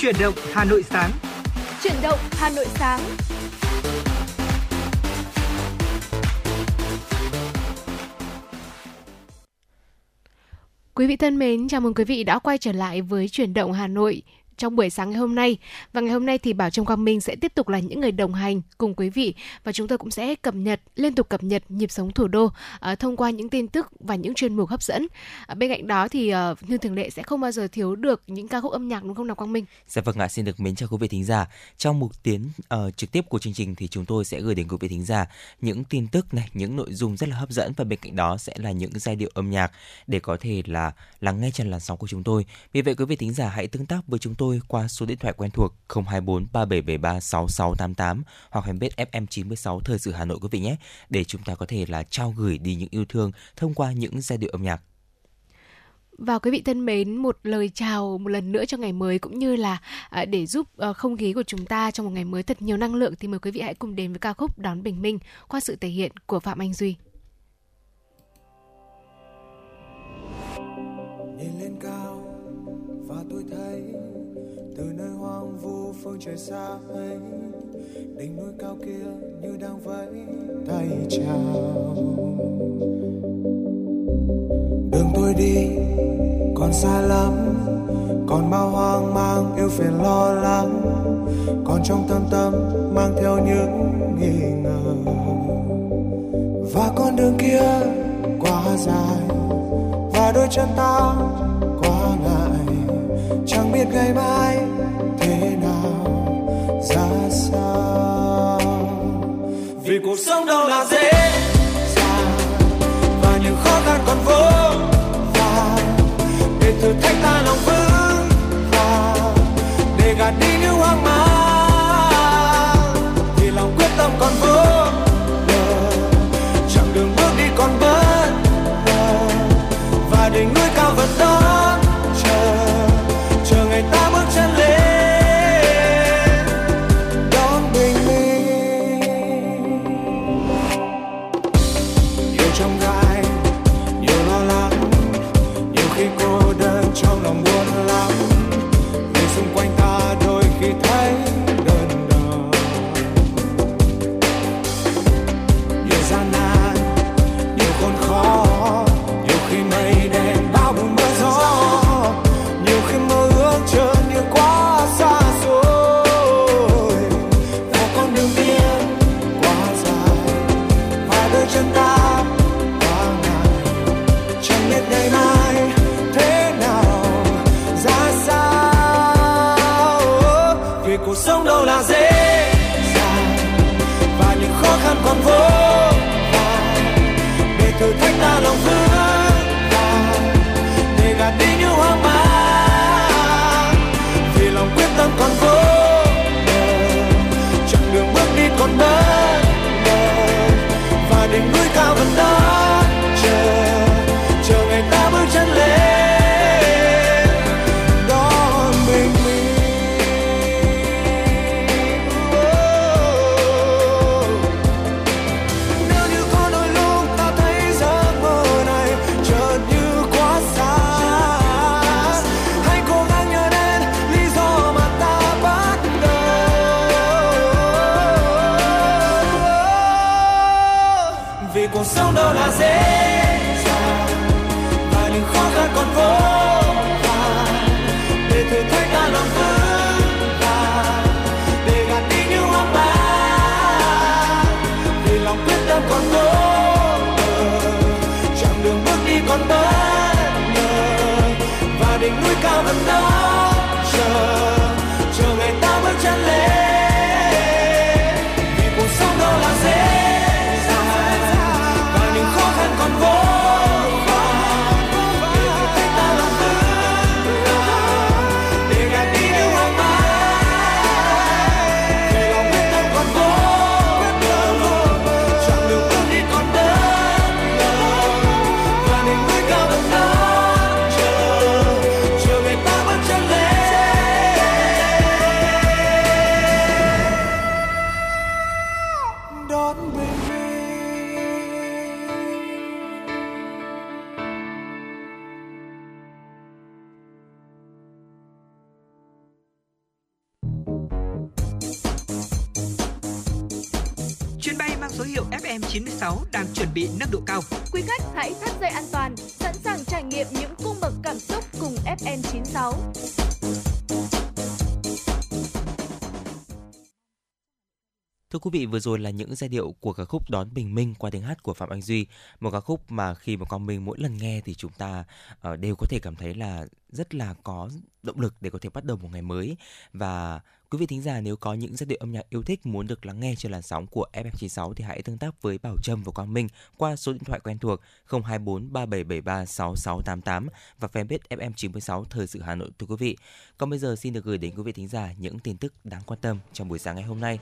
Chuyển động Hà Nội sáng. Chuyển động Hà Nội sáng. Quý vị thân mến, chào mừng quý vị đã quay trở lại với Chuyển động Hà Nội trong buổi sáng ngày hôm nay. Và ngày hôm nay thì Bảo Trông Quang Minh sẽ tiếp tục là những người đồng hành cùng quý vị và chúng tôi cũng sẽ cập nhật, liên tục cập nhật nhịp sống thủ đô uh, thông qua những tin tức và những chuyên mục hấp dẫn. Uh, bên cạnh đó thì uh, như thường lệ sẽ không bao giờ thiếu được những ca khúc âm nhạc đúng không nào Quang Minh? Dạ vâng ạ, xin được mến chào quý vị thính giả. Trong mục tiến uh, trực tiếp của chương trình thì chúng tôi sẽ gửi đến quý vị thính giả những tin tức này, những nội dung rất là hấp dẫn và bên cạnh đó sẽ là những giai điệu âm nhạc để có thể là lắng nghe chân làn sóng của chúng tôi. Vì vậy quý vị thính giả hãy tương tác với chúng tôi tôi qua số điện thoại quen thuộc 024 3773 6688 hoặc fanpage FM96 Thời sự Hà Nội quý vị nhé để chúng ta có thể là trao gửi đi những yêu thương thông qua những giai điệu âm nhạc và quý vị thân mến, một lời chào một lần nữa cho ngày mới cũng như là à, để giúp à, không khí của chúng ta trong một ngày mới thật nhiều năng lượng thì mời quý vị hãy cùng đến với ca khúc Đón Bình Minh qua sự thể hiện của Phạm Anh Duy. Nhìn lên cao và tôi thấy phương trời xa ấy, đỉnh núi cao kia như đang vẫy tay chào. Đường tôi đi còn xa lắm, còn bao hoang mang yêu phiền lo lắng, còn trong tâm tâm mang theo những nghi ngờ. Và con đường kia quá dài, và đôi chân ta quá ngại, chẳng biết ngày mai ra sao? Vì cuộc sống đâu là dễ dàng, và những khó khăn còn vô vàn. Để thử thách ta lòng vững sống đâu là dễ dàng. Và những khó khăn còn vô vàn. Để thử thách ta lòng vững vàng. Để gạt đi những hoang mang. Vì lòng quyết tâm còn vô chẳng chặng đường bước đi còn bất ngờ. Và đỉnh núi cao vẫn đó. Quý vị, vừa rồi là những giai điệu của ca khúc Đón Bình Minh qua tiếng hát của Phạm Anh Duy. Một ca khúc mà khi mà con Minh mỗi lần nghe thì chúng ta uh, đều có thể cảm thấy là rất là có động lực để có thể bắt đầu một ngày mới. Và quý vị thính giả nếu có những giai điệu âm nhạc yêu thích muốn được lắng nghe trên làn sóng của FM96 thì hãy tương tác với Bảo Trâm và Quang Minh qua số điện thoại quen thuộc 024 3773 6688 và fanpage FM96 Thời sự Hà Nội thưa quý vị. Còn bây giờ xin được gửi đến quý vị thính giả những tin tức đáng quan tâm trong buổi sáng ngày hôm nay.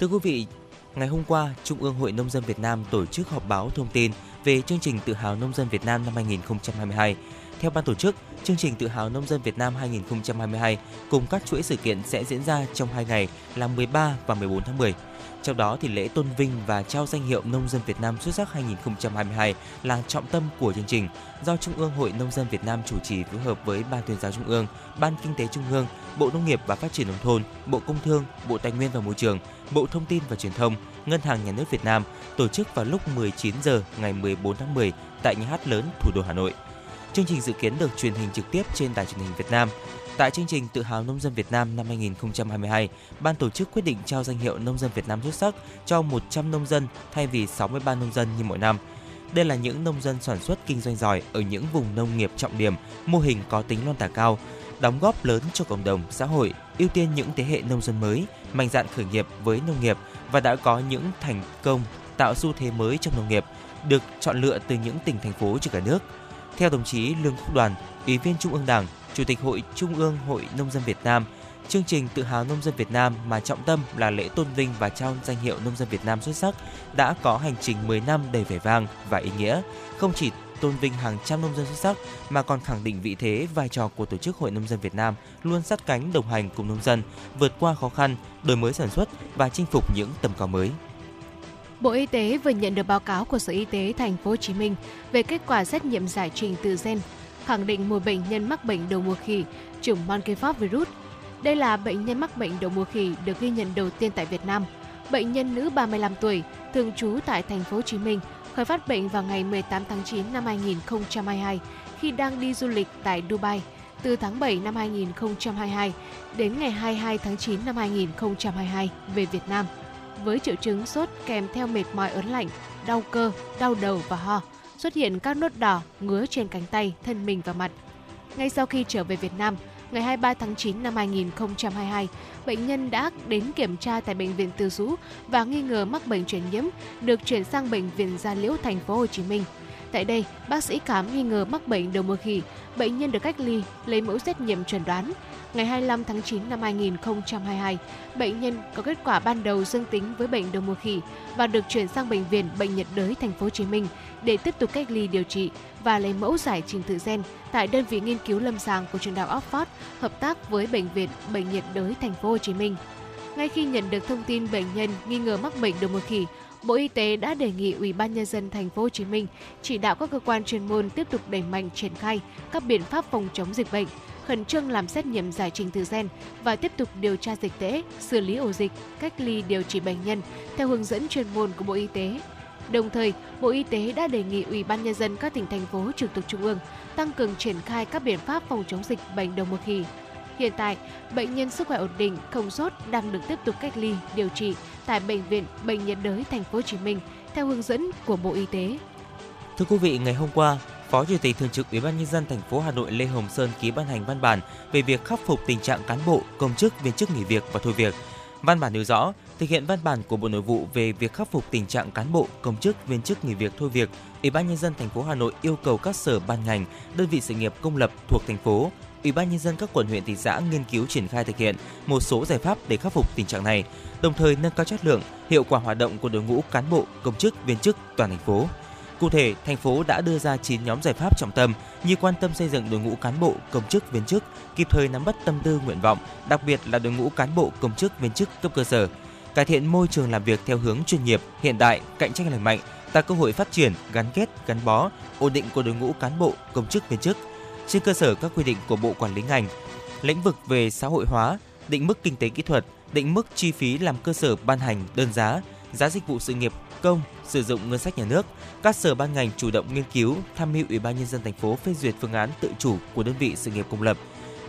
Thưa quý vị, ngày hôm qua, Trung ương Hội Nông dân Việt Nam tổ chức họp báo thông tin về chương trình Tự hào Nông dân Việt Nam năm 2022. Theo ban tổ chức, chương trình Tự hào Nông dân Việt Nam 2022 cùng các chuỗi sự kiện sẽ diễn ra trong hai ngày là 13 và 14 tháng 10. Trong đó thì lễ tôn vinh và trao danh hiệu Nông dân Việt Nam xuất sắc 2022 là trọng tâm của chương trình do Trung ương Hội Nông dân Việt Nam chủ trì phối hợp với Ban tuyên giáo Trung ương, Ban Kinh tế Trung ương, Bộ Nông nghiệp và Phát triển nông thôn, Bộ Công Thương, Bộ Tài nguyên và Môi trường, Bộ Thông tin và Truyền thông, Ngân hàng Nhà nước Việt Nam tổ chức vào lúc 19 giờ ngày 14 tháng 10 tại nhà hát lớn thủ đô Hà Nội. Chương trình dự kiến được truyền hình trực tiếp trên đài truyền hình Việt Nam. Tại chương trình Tự hào nông dân Việt Nam năm 2022, ban tổ chức quyết định trao danh hiệu Nông dân Việt Nam xuất sắc cho 100 nông dân thay vì 63 nông dân như mỗi năm. Đây là những nông dân sản xuất kinh doanh giỏi ở những vùng nông nghiệp trọng điểm, mô hình có tính loan tỏa cao, đóng góp lớn cho cộng đồng, xã hội, ưu tiên những thế hệ nông dân mới, mạnh dạn khởi nghiệp với nông nghiệp và đã có những thành công tạo xu thế mới trong nông nghiệp, được chọn lựa từ những tỉnh thành phố trên cả nước. Theo đồng chí Lương Quốc Đoàn, Ủy viên Trung ương Đảng, Chủ tịch Hội Trung ương Hội Nông dân Việt Nam, chương trình Tự hào nông dân Việt Nam mà trọng tâm là lễ tôn vinh và trao danh hiệu nông dân Việt Nam xuất sắc đã có hành trình 10 năm đầy vẻ vang và ý nghĩa, không chỉ tôn vinh hàng trăm nông dân xuất sắc mà còn khẳng định vị thế vai trò của tổ chức Hội nông dân Việt Nam luôn sát cánh đồng hành cùng nông dân, vượt qua khó khăn, đổi mới sản xuất và chinh phục những tầm cao mới. Bộ Y tế vừa nhận được báo cáo của Sở Y tế Thành phố Hồ Chí Minh về kết quả xét nghiệm giải trình tự gen, khẳng định một bệnh nhân mắc bệnh đầu mùa khỉ, chủng monkeypox virus. Đây là bệnh nhân mắc bệnh đầu mùa khỉ được ghi nhận đầu tiên tại Việt Nam. Bệnh nhân nữ 35 tuổi, thường trú tại Thành phố Hồ Chí Minh, khởi phát bệnh vào ngày 18 tháng 9 năm 2022 khi đang đi du lịch tại Dubai từ tháng 7 năm 2022 đến ngày 22 tháng 9 năm 2022 về Việt Nam với triệu chứng sốt kèm theo mệt mỏi ớn lạnh, đau cơ, đau đầu và ho, xuất hiện các nốt đỏ, ngứa trên cánh tay, thân mình và mặt. Ngay sau khi trở về Việt Nam, ngày 23 tháng 9 năm 2022, bệnh nhân đã đến kiểm tra tại bệnh viện Từ Dũ và nghi ngờ mắc bệnh truyền nhiễm, được chuyển sang bệnh viện Gia Liễu thành phố Hồ Chí Minh. Tại đây, bác sĩ khám nghi ngờ mắc bệnh đầu mùa khỉ, bệnh nhân được cách ly, lấy mẫu xét nghiệm chuẩn đoán. Ngày 25 tháng 9 năm 2022, bệnh nhân có kết quả ban đầu dương tính với bệnh đầu mùa khỉ và được chuyển sang bệnh viện Bệnh nhiệt đới thành phố Hồ Chí Minh để tiếp tục cách ly điều trị và lấy mẫu giải trình tự gen tại đơn vị nghiên cứu lâm sàng của trường đại học Oxford hợp tác với bệnh viện Bệnh nhiệt đới thành phố Hồ Chí Minh. Ngay khi nhận được thông tin bệnh nhân nghi ngờ mắc bệnh đầu mùa khỉ, Bộ Y tế đã đề nghị Ủy ban nhân dân thành phố Hồ Chí Minh chỉ đạo các cơ quan chuyên môn tiếp tục đẩy mạnh triển khai các biện pháp phòng chống dịch bệnh, khẩn trương làm xét nghiệm giải trình tự gen và tiếp tục điều tra dịch tễ, xử lý ổ dịch, cách ly điều trị bệnh nhân theo hướng dẫn chuyên môn của Bộ Y tế. Đồng thời, Bộ Y tế đã đề nghị Ủy ban nhân dân các tỉnh thành phố trực thuộc trung ương tăng cường triển khai các biện pháp phòng chống dịch bệnh đầu mùa khỉ. Hiện tại, bệnh nhân sức khỏe ổn định, không sốt đang được tiếp tục cách ly, điều trị tại bệnh viện Bệnh nhiệt đới thành phố Hồ Chí Minh theo hướng dẫn của Bộ Y tế. Thưa quý vị, ngày hôm qua, Phó Chủ tịch Thường trực Ủy ban nhân dân thành phố Hà Nội Lê Hồng Sơn ký ban hành văn bản về việc khắc phục tình trạng cán bộ, công chức, viên chức nghỉ việc và thôi việc. Văn bản nêu rõ, thực hiện văn bản của Bộ Nội vụ về việc khắc phục tình trạng cán bộ, công chức, viên chức nghỉ việc thôi việc, Ủy ban nhân dân thành phố Hà Nội yêu cầu các sở ban ngành, đơn vị sự nghiệp công lập thuộc thành phố Ủy ban nhân dân các quận huyện thị xã nghiên cứu triển khai thực hiện một số giải pháp để khắc phục tình trạng này, đồng thời nâng cao chất lượng, hiệu quả hoạt động của đội ngũ cán bộ, công chức, viên chức toàn thành phố. Cụ thể, thành phố đã đưa ra 9 nhóm giải pháp trọng tâm như quan tâm xây dựng đội ngũ cán bộ, công chức, viên chức, kịp thời nắm bắt tâm tư nguyện vọng, đặc biệt là đội ngũ cán bộ, công chức, viên chức cấp cơ sở, cải thiện môi trường làm việc theo hướng chuyên nghiệp, hiện đại, cạnh tranh lành mạnh, tạo cơ hội phát triển, gắn kết, gắn bó, ổn định của đội ngũ cán bộ, công chức, viên chức. Trên cơ sở các quy định của Bộ Quản lý ngành, lĩnh vực về xã hội hóa, định mức kinh tế kỹ thuật, định mức chi phí làm cơ sở ban hành đơn giá, giá dịch vụ sự nghiệp công sử dụng ngân sách nhà nước, các sở ban ngành chủ động nghiên cứu, tham mưu Ủy ban nhân dân thành phố phê duyệt phương án tự chủ của đơn vị sự nghiệp công lập,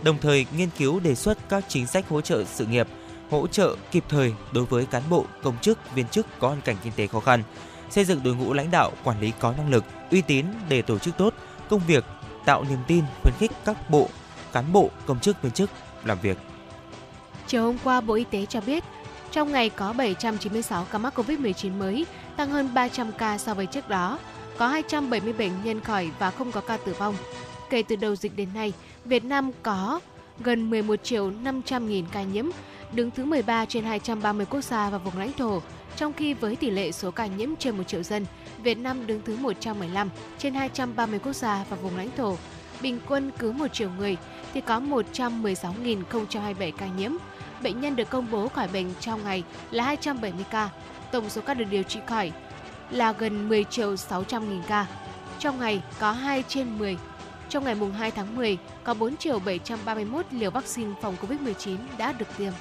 đồng thời nghiên cứu đề xuất các chính sách hỗ trợ sự nghiệp, hỗ trợ kịp thời đối với cán bộ, công chức, viên chức có hoàn cảnh kinh tế khó khăn, xây dựng đội ngũ lãnh đạo, quản lý có năng lực, uy tín để tổ chức tốt công việc, tạo niềm tin, khuyến khích các bộ, cán bộ, công chức, viên chức làm việc. Chiều hôm qua, Bộ Y tế cho biết, trong ngày có 796 ca mắc COVID-19 mới, tăng hơn 300 ca so với trước đó. Có 270 bệnh nhân khỏi và không có ca tử vong. Kể từ đầu dịch đến nay, Việt Nam có gần 11 triệu 500 nghìn ca nhiễm, đứng thứ 13 trên 230 quốc gia và vùng lãnh thổ, trong khi với tỷ lệ số ca nhiễm trên 1 triệu dân, Việt Nam đứng thứ 115 trên 230 quốc gia và vùng lãnh thổ. Bình quân cứ 1 triệu người thì có 116.027 ca nhiễm. Bệnh nhân được công bố khỏi bệnh trong ngày là 270 ca. Tổng số ca được điều trị khỏi là gần 10 triệu 600 nghìn ca. Trong ngày có 2 trên 10 trong ngày mùng 2 tháng 10, có 4 triệu 731 liều vaccine phòng COVID-19 đã được tiêm.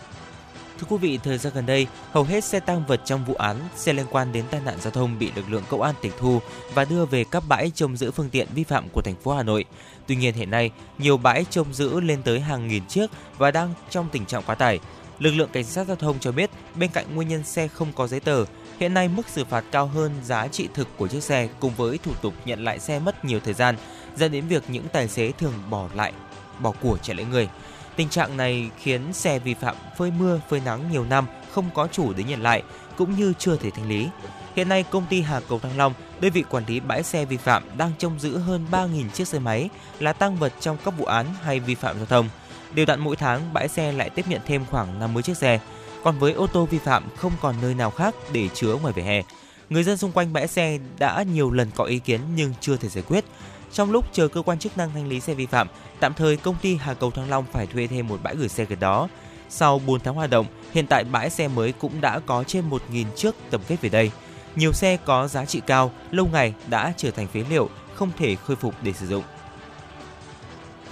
Thưa quý vị, thời gian gần đây, hầu hết xe tăng vật trong vụ án, xe liên quan đến tai nạn giao thông bị lực lượng công an tịch thu và đưa về các bãi trông giữ phương tiện vi phạm của thành phố Hà Nội. Tuy nhiên hiện nay, nhiều bãi trông giữ lên tới hàng nghìn chiếc và đang trong tình trạng quá tải. Lực lượng cảnh sát giao thông cho biết, bên cạnh nguyên nhân xe không có giấy tờ, hiện nay mức xử phạt cao hơn giá trị thực của chiếc xe cùng với thủ tục nhận lại xe mất nhiều thời gian, dẫn đến việc những tài xế thường bỏ lại bỏ của chạy lấy người. Tình trạng này khiến xe vi phạm phơi mưa, phơi nắng nhiều năm không có chủ đến nhận lại cũng như chưa thể thanh lý. Hiện nay, công ty Hà Cầu Thăng Long, đơn vị quản lý bãi xe vi phạm đang trông giữ hơn 3.000 chiếc xe máy là tăng vật trong các vụ án hay vi phạm giao thông. Điều đặn mỗi tháng, bãi xe lại tiếp nhận thêm khoảng 50 chiếc xe. Còn với ô tô vi phạm không còn nơi nào khác để chứa ngoài vỉa hè. Người dân xung quanh bãi xe đã nhiều lần có ý kiến nhưng chưa thể giải quyết. Trong lúc chờ cơ quan chức năng thanh lý xe vi phạm, tạm thời công ty Hà Cầu Thăng Long phải thuê thêm một bãi gửi xe gần đó. Sau 4 tháng hoạt động, hiện tại bãi xe mới cũng đã có trên 1.000 chiếc tập kết về đây. Nhiều xe có giá trị cao, lâu ngày đã trở thành phế liệu, không thể khôi phục để sử dụng.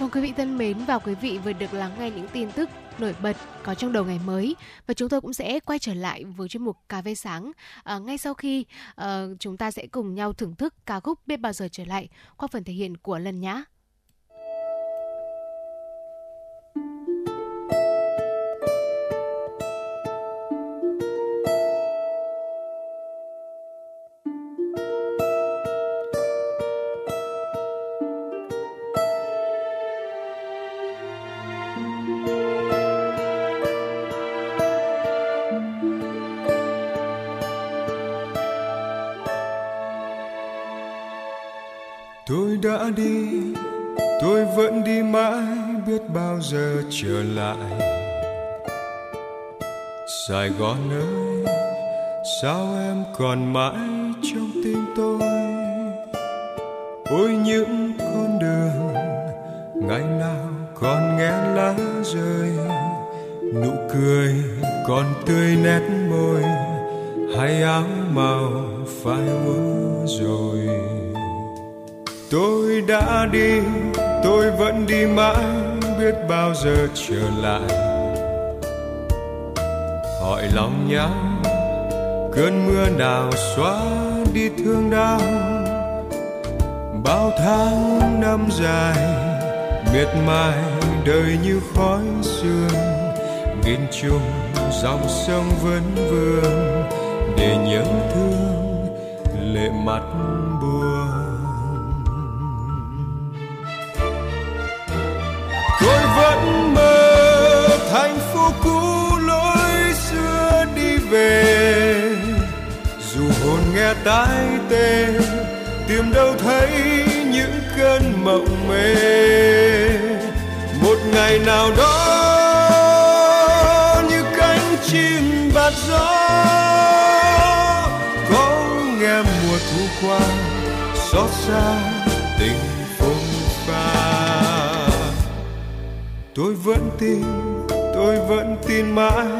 Vâng quý vị thân mến và quý vị vừa được lắng nghe những tin tức nổi bật có trong đầu ngày mới và chúng tôi cũng sẽ quay trở lại với chuyên mục cà phê sáng à, ngay sau khi à, chúng ta sẽ cùng nhau thưởng thức ca khúc biết bao giờ trở lại qua phần thể hiện của lần Nhã. Sài gòn ơi sao em còn mãi trong tim tôi? Ôi, những con đường ngày nào còn nghe lá rơi. Nụ cười còn tươi nét môi hay áo màu phai úa rồi. Tôi đã đi, tôi vẫn đi mãi, biết bao giờ trở lại hỏi lòng nhau cơn mưa nào xóa đi thương đau. Bao tháng năm dài, miệt mài đời như khói sương. Nghìn trùng dòng sông vẫn vương để nhớ thương lệ mặt buồn. Tôi vẫn mơ thành phố cũ về. Dù hồn nghe tai tê, tìm đâu thấy những cơn mộng mê. Một ngày nào đó, như cánh chim bạt gió, có nghe mùa thu qua, xót xa tôi vẫn tin, tôi vẫn tin mãi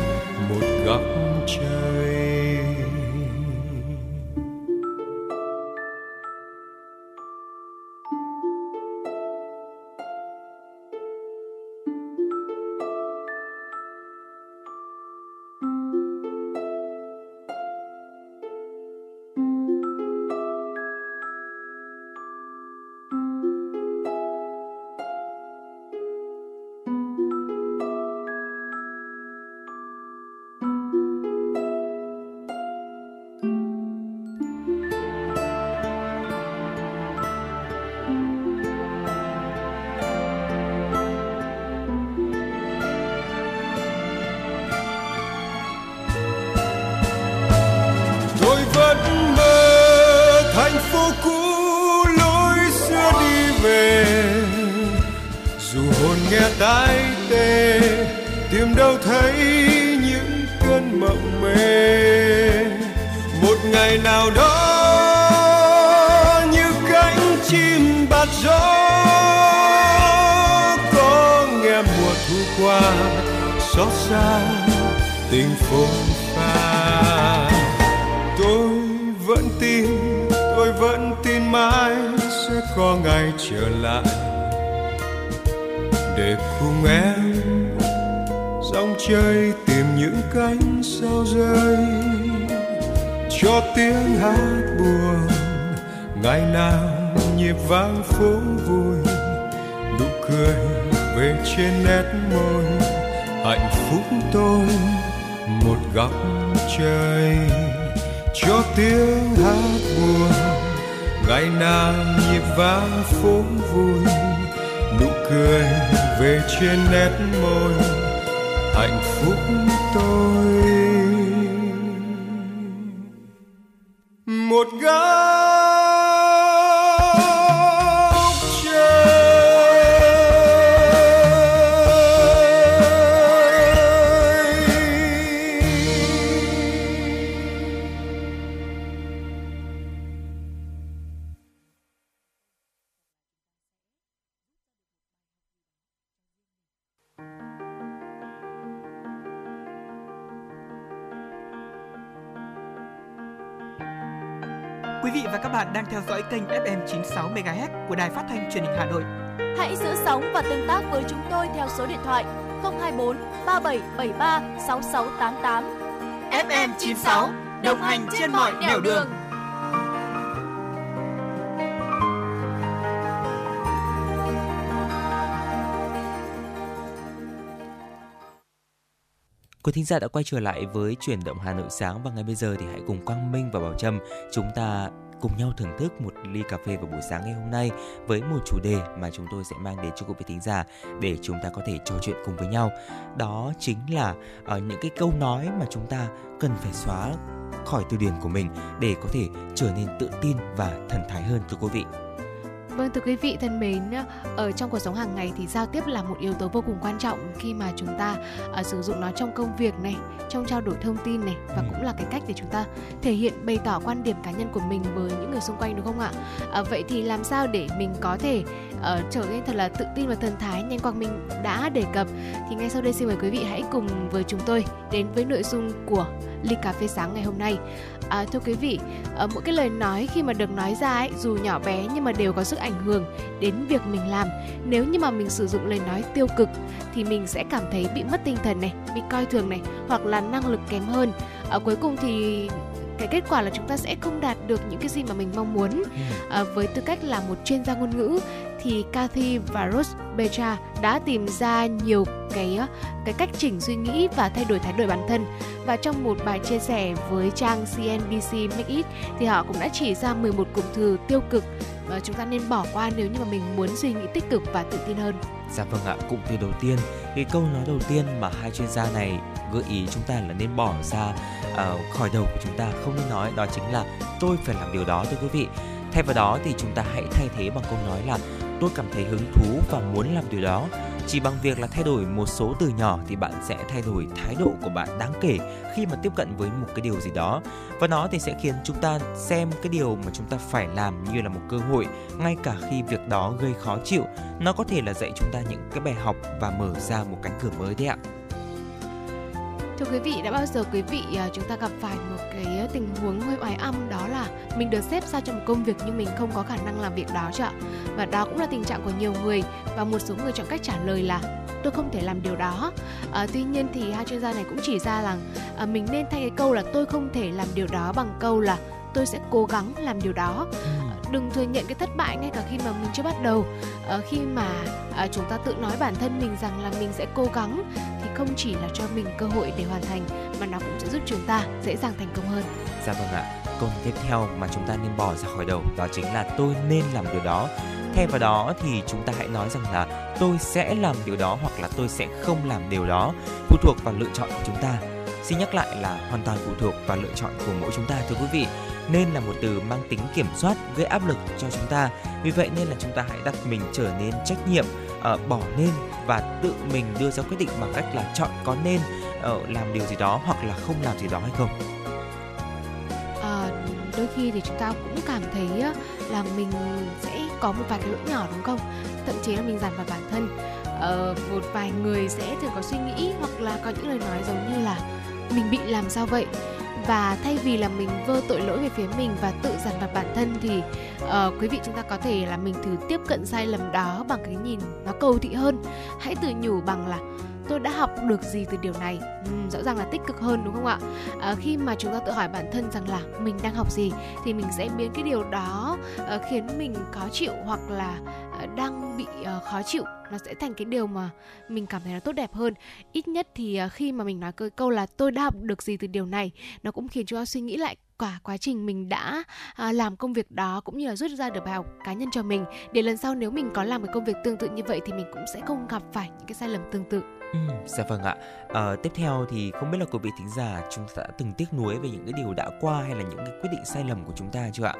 Gian, tình phồn pha. Tôi vẫn tin, tôi vẫn tin mãi sẽ có ngày trở lại. Để cùng em dòng chơi tìm những cánh sao rơi. Cho tiếng hát buồn, ngày nào nhịp vang phố vui. Nụ cười về trên nét tôi một góc trời cho tiếng hát buồn. Ngày nào nhịp vang phố vui, nụ cười về trên nét môi. Hạnh phúc tôi bạn đang theo dõi kênh FM 96 MHz của đài phát thanh truyền hình Hà Nội. Hãy giữ sóng và tương tác với chúng tôi theo số điện thoại 024 3773 6688. FM 96 đồng hành trên mọi nẻo đường. Quý thính giả đã quay trở lại với chuyển động Hà Nội sáng và ngay bây giờ thì hãy cùng Quang Minh và Bảo Trâm chúng ta cùng nhau thưởng thức một ly cà phê vào buổi sáng ngày hôm nay với một chủ đề mà chúng tôi sẽ mang đến cho quý vị thính giả để chúng ta có thể trò chuyện cùng với nhau. Đó chính là uh, những cái câu nói mà chúng ta cần phải xóa khỏi từ điển của mình để có thể trở nên tự tin và thần thái hơn thưa quý vị. Vâng thưa quý vị thân mến, ở trong cuộc sống hàng ngày thì giao tiếp là một yếu tố vô cùng quan trọng khi mà chúng ta uh, sử dụng nó trong công việc này, trong trao đổi thông tin này và Ừ. cũng là cái cách để chúng ta thể hiện bày tỏ quan điểm cá nhân của mình với những người xung quanh đúng không ạ? À, vậy thì làm sao để mình có thể uh, trở nên thật là tự tin và thần thái nhanh Quang Minh đã đề cập thì ngay sau đây xin mời quý vị hãy cùng với chúng tôi đến với nội dung của ly cà phê sáng ngày hôm nay. À, thưa quý vị, ở mỗi cái lời nói khi mà được nói ra ấy, dù nhỏ bé nhưng mà đều có sức ảnh hưởng đến việc mình làm. Nếu như mà mình sử dụng lời nói tiêu cực thì mình sẽ cảm thấy bị mất tinh thần này, bị coi thường này hoặc là năng lực kém hơn. Ở cuối cùng thì cái kết quả là chúng ta sẽ không đạt được những cái gì mà mình mong muốn. À, với tư cách là một chuyên gia ngôn ngữ thì Kathy và Rose Becha đã tìm ra nhiều cái cái cách chỉnh suy nghĩ và thay đổi thái độ bản thân và trong một bài chia sẻ với trang CNBC Make It thì họ cũng đã chỉ ra 11 cụm từ tiêu cực mà chúng ta nên bỏ qua nếu như mà mình muốn suy nghĩ tích cực và tự tin hơn. Dạ vâng ạ, cụm từ đầu tiên, cái câu nói đầu tiên mà hai chuyên gia này gợi ý chúng ta là nên bỏ ra uh, khỏi đầu của chúng ta không nên nói đó chính là tôi phải làm điều đó thưa quý vị. Thay vào đó thì chúng ta hãy thay thế bằng câu nói là tôi cảm thấy hứng thú và muốn làm điều đó Chỉ bằng việc là thay đổi một số từ nhỏ thì bạn sẽ thay đổi thái độ của bạn đáng kể khi mà tiếp cận với một cái điều gì đó. Và nó thì sẽ khiến chúng ta xem cái điều mà chúng ta phải làm như là một cơ hội, ngay cả khi việc đó gây khó chịu. Nó có thể là dạy chúng ta những cái bài học và mở ra một cánh cửa mới đấy ạ. Thưa quý vị, đã bao giờ quý vị à, chúng ta gặp phải một cái tình huống hơi oái âm đó là mình được xếp sao cho một công việc nhưng mình không có khả năng làm việc đó chứ ạ? Và đó cũng là tình trạng của nhiều người và một số người chọn cách trả lời là tôi không thể làm điều đó. À, tuy nhiên thì hai chuyên gia này cũng chỉ ra rằng à, mình nên thay cái câu là tôi không thể làm điều đó bằng câu là tôi sẽ cố gắng làm điều đó ừ đừng thừa nhận cái thất bại ngay cả khi mà mình chưa bắt đầu. À, khi mà à, chúng ta tự nói bản thân mình rằng là mình sẽ cố gắng thì không chỉ là cho mình cơ hội để hoàn thành mà nó cũng sẽ giúp chúng ta dễ dàng thành công hơn. Dạ vâng ạ. Câu tiếp theo mà chúng ta nên bỏ ra khỏi đầu đó chính là tôi nên làm điều đó. Thay vào đó thì chúng ta hãy nói rằng là tôi sẽ làm điều đó hoặc là tôi sẽ không làm điều đó. Phụ thuộc vào lựa chọn của chúng ta. Xin nhắc lại là hoàn toàn phụ thuộc vào lựa chọn của mỗi chúng ta thưa quý vị nên là một từ mang tính kiểm soát gây áp lực cho chúng ta. Vì vậy nên là chúng ta hãy đặt mình trở nên trách nhiệm uh, bỏ nên và tự mình đưa ra quyết định bằng cách là chọn có nên uh, làm điều gì đó hoặc là không làm gì đó hay không. À, đôi khi thì chúng ta cũng cảm thấy là mình sẽ có một vài cái lỗi nhỏ đúng không? Thậm chí là mình dằn vào bản thân. Uh, một vài người sẽ thường có suy nghĩ hoặc là có những lời nói giống như là mình bị làm sao vậy? Và thay vì là mình vơ tội lỗi về phía mình và tự dằn vặt bản thân thì uh, quý vị chúng ta có thể là mình thử tiếp cận sai lầm đó bằng cái nhìn nó cầu thị hơn. Hãy tự nhủ bằng là tôi đã học được gì từ điều này? Ừ, rõ ràng là tích cực hơn đúng không ạ? À, khi mà chúng ta tự hỏi bản thân rằng là mình đang học gì thì mình sẽ biến cái điều đó uh, khiến mình khó chịu hoặc là uh, đang bị ờ, khó chịu nó sẽ thành cái điều mà mình cảm thấy nó tốt đẹp hơn. Ít nhất thì ờ, khi mà mình nói câu, câu là tôi đã học được gì từ điều này? Nó cũng khiến chúng ta suy nghĩ lại cả quá trình mình đã à, làm công việc đó cũng như là rút ra được bài học cá nhân cho mình. Để lần sau nếu mình có làm cái công việc tương tự như vậy thì mình cũng sẽ không gặp phải những cái sai lầm tương tự. Ừ, dạ vâng ạ. À, tiếp theo thì không biết là quý vị thính giả chúng ta đã từng tiếc nuối về những cái điều đã qua hay là những cái quyết định sai lầm của chúng ta chưa ạ?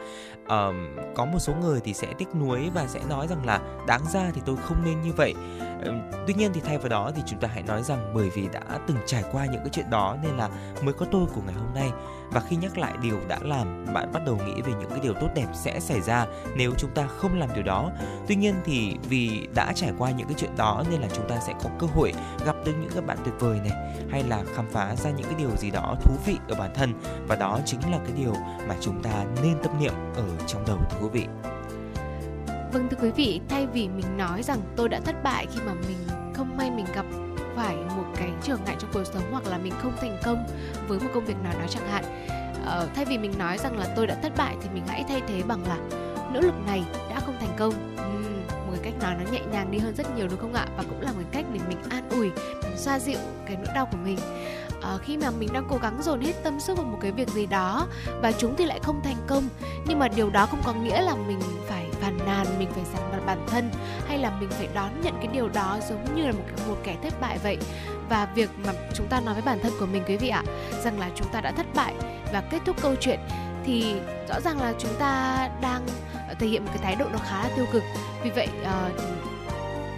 À, có một số người thì sẽ tiếc nuối và sẽ nói rằng là đáng ra thì tôi không nên như vậy. À, tuy nhiên thì thay vào đó thì chúng ta hãy nói rằng bởi vì đã từng trải qua những cái chuyện đó nên là mới có tôi của ngày hôm nay và khi nhắc lại điều đã làm bạn bắt đầu nghĩ về những cái điều tốt đẹp sẽ xảy ra nếu chúng ta không làm điều đó tuy nhiên thì vì đã trải qua những cái chuyện đó nên là chúng ta sẽ có cơ hội gặp được những các bạn tuyệt vời này hay là khám phá ra những cái điều gì đó thú vị ở bản thân. Và đó chính là cái điều mà chúng ta nên tâm niệm ở trong đầu thưa quý vị. Vâng thưa quý vị, thay vì mình nói rằng tôi đã thất bại khi mà mình không may mình gặp phải một cái trở ngại trong cuộc sống hoặc là mình không thành công với một công việc nào đó chẳng hạn ờ, thay vì mình nói rằng là tôi đã thất bại thì mình hãy thay thế bằng là nỗ lực này đã không thành công. Uhm, một cái cách nói nó nhẹ nhàng đi hơn rất nhiều đúng không ạ? Và cũng là một cách để mình an ủi mình xoa dịu cái nỗi đau của mình. À, khi mà mình đang cố gắng dồn hết tâm sức vào một cái việc gì đó và chúng thì lại không thành công nhưng mà điều đó không có nghĩa là mình phải phàn nàn mình phải dằn mặt bản thân hay là mình phải đón nhận cái điều đó giống như là một một kẻ thất bại vậy. Và việc mà chúng ta nói với bản thân của mình quý vị ạ rằng là chúng ta đã thất bại và kết thúc câu chuyện thì rõ ràng là chúng ta đang thể hiện một cái thái độ nó khá là tiêu cực. Vì vậy uh,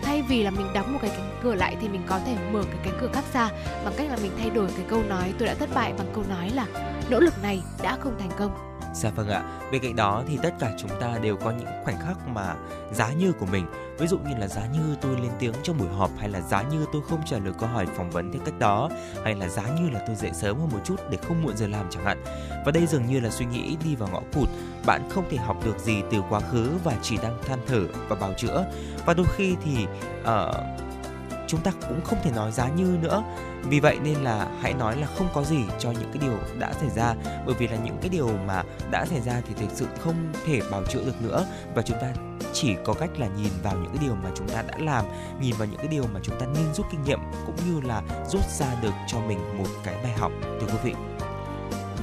thay vì là mình đóng một cái cánh cửa lại thì mình có thể mở cái cánh cửa khác ra bằng cách là mình thay đổi cái câu nói tôi đã thất bại bằng câu nói là nỗ lực này đã không thành công. Dạ vâng ạ. Bên cạnh đó thì tất cả chúng ta đều có những khoảnh khắc mà giá như của mình. Ví dụ như là giá như tôi lên tiếng trong buổi họp hay là giá như tôi không trả lời câu hỏi phỏng vấn theo cách đó hay là giá như là tôi dậy sớm hơn một chút để không muộn giờ làm chẳng hạn. Và đây dường như là suy nghĩ đi vào ngõ cụt. Bạn không thể học được gì từ quá khứ và chỉ đang than thở và bào chữa. Và đôi khi thì uh, chúng ta cũng không thể nói giá như nữa. Vì vậy nên là hãy nói là không có gì cho những cái điều đã xảy ra. Bởi vì là những cái điều mà đã xảy ra thì thực sự không thể bào chữa được nữa. Và chúng ta chỉ có cách là nhìn vào những cái điều mà chúng ta đã làm, nhìn vào những cái điều mà chúng ta nên rút kinh nghiệm, cũng như là rút ra được cho mình một cái bài học. Thưa quý vị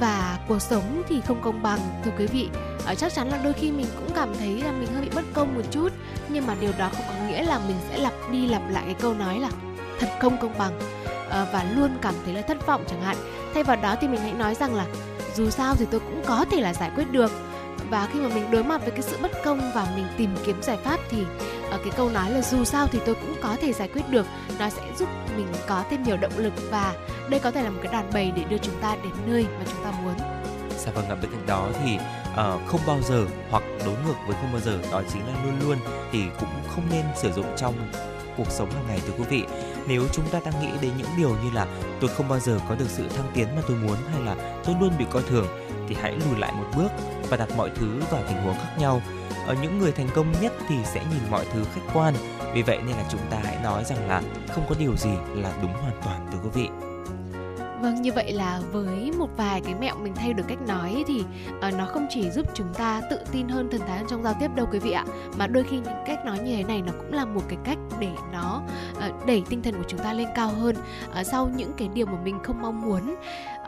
và cuộc sống thì không công bằng thưa quý vị. À, chắc chắn là đôi khi mình cũng cảm thấy là mình hơi bị bất công một chút. Nhưng mà điều đó không có nghĩa là mình sẽ lặp đi lặp lại cái câu nói là thật không công bằng à, và luôn cảm thấy là thất vọng chẳng hạn. Thay vào đó thì mình hãy nói rằng là dù sao thì tôi cũng có thể là giải quyết được và khi mà mình đối mặt với cái sự bất công và mình tìm kiếm giải pháp thì ở cái câu nói là dù sao thì tôi cũng có thể giải quyết được nó sẽ giúp mình có thêm nhiều động lực và đây có thể là một cái đòn bẩy để đưa chúng ta đến nơi mà chúng ta muốn. Dạ vâng, bên cạnh đó thì uh, không bao giờ hoặc đối ngược với không bao giờ đó chính là luôn luôn thì cũng không nên sử dụng trong cuộc sống hàng ngày thưa quý vị. Nếu chúng ta đang nghĩ đến những điều như là tôi không bao giờ có được sự thăng tiến mà tôi muốn hay là tôi luôn bị coi thường, thì hãy lùi lại một bước và đặt mọi thứ vào tình huống khác nhau. Ở những người thành công nhất thì sẽ nhìn mọi thứ khách quan. Vì vậy nên là chúng ta hãy nói rằng là không có điều gì là đúng hoàn toàn thưa quý vị. Vâng, như vậy là với một vài cái mẹo mình thay đổi cách nói thì uh, nó không chỉ giúp chúng ta tự tin hơn, thần thái hơn trong giao tiếp đâu quý vị ạ, mà đôi khi những cách nói như thế này nó cũng là một cái cách để nó uh, đẩy tinh thần của chúng ta lên cao hơn uh, sau những cái điều mà mình không mong muốn.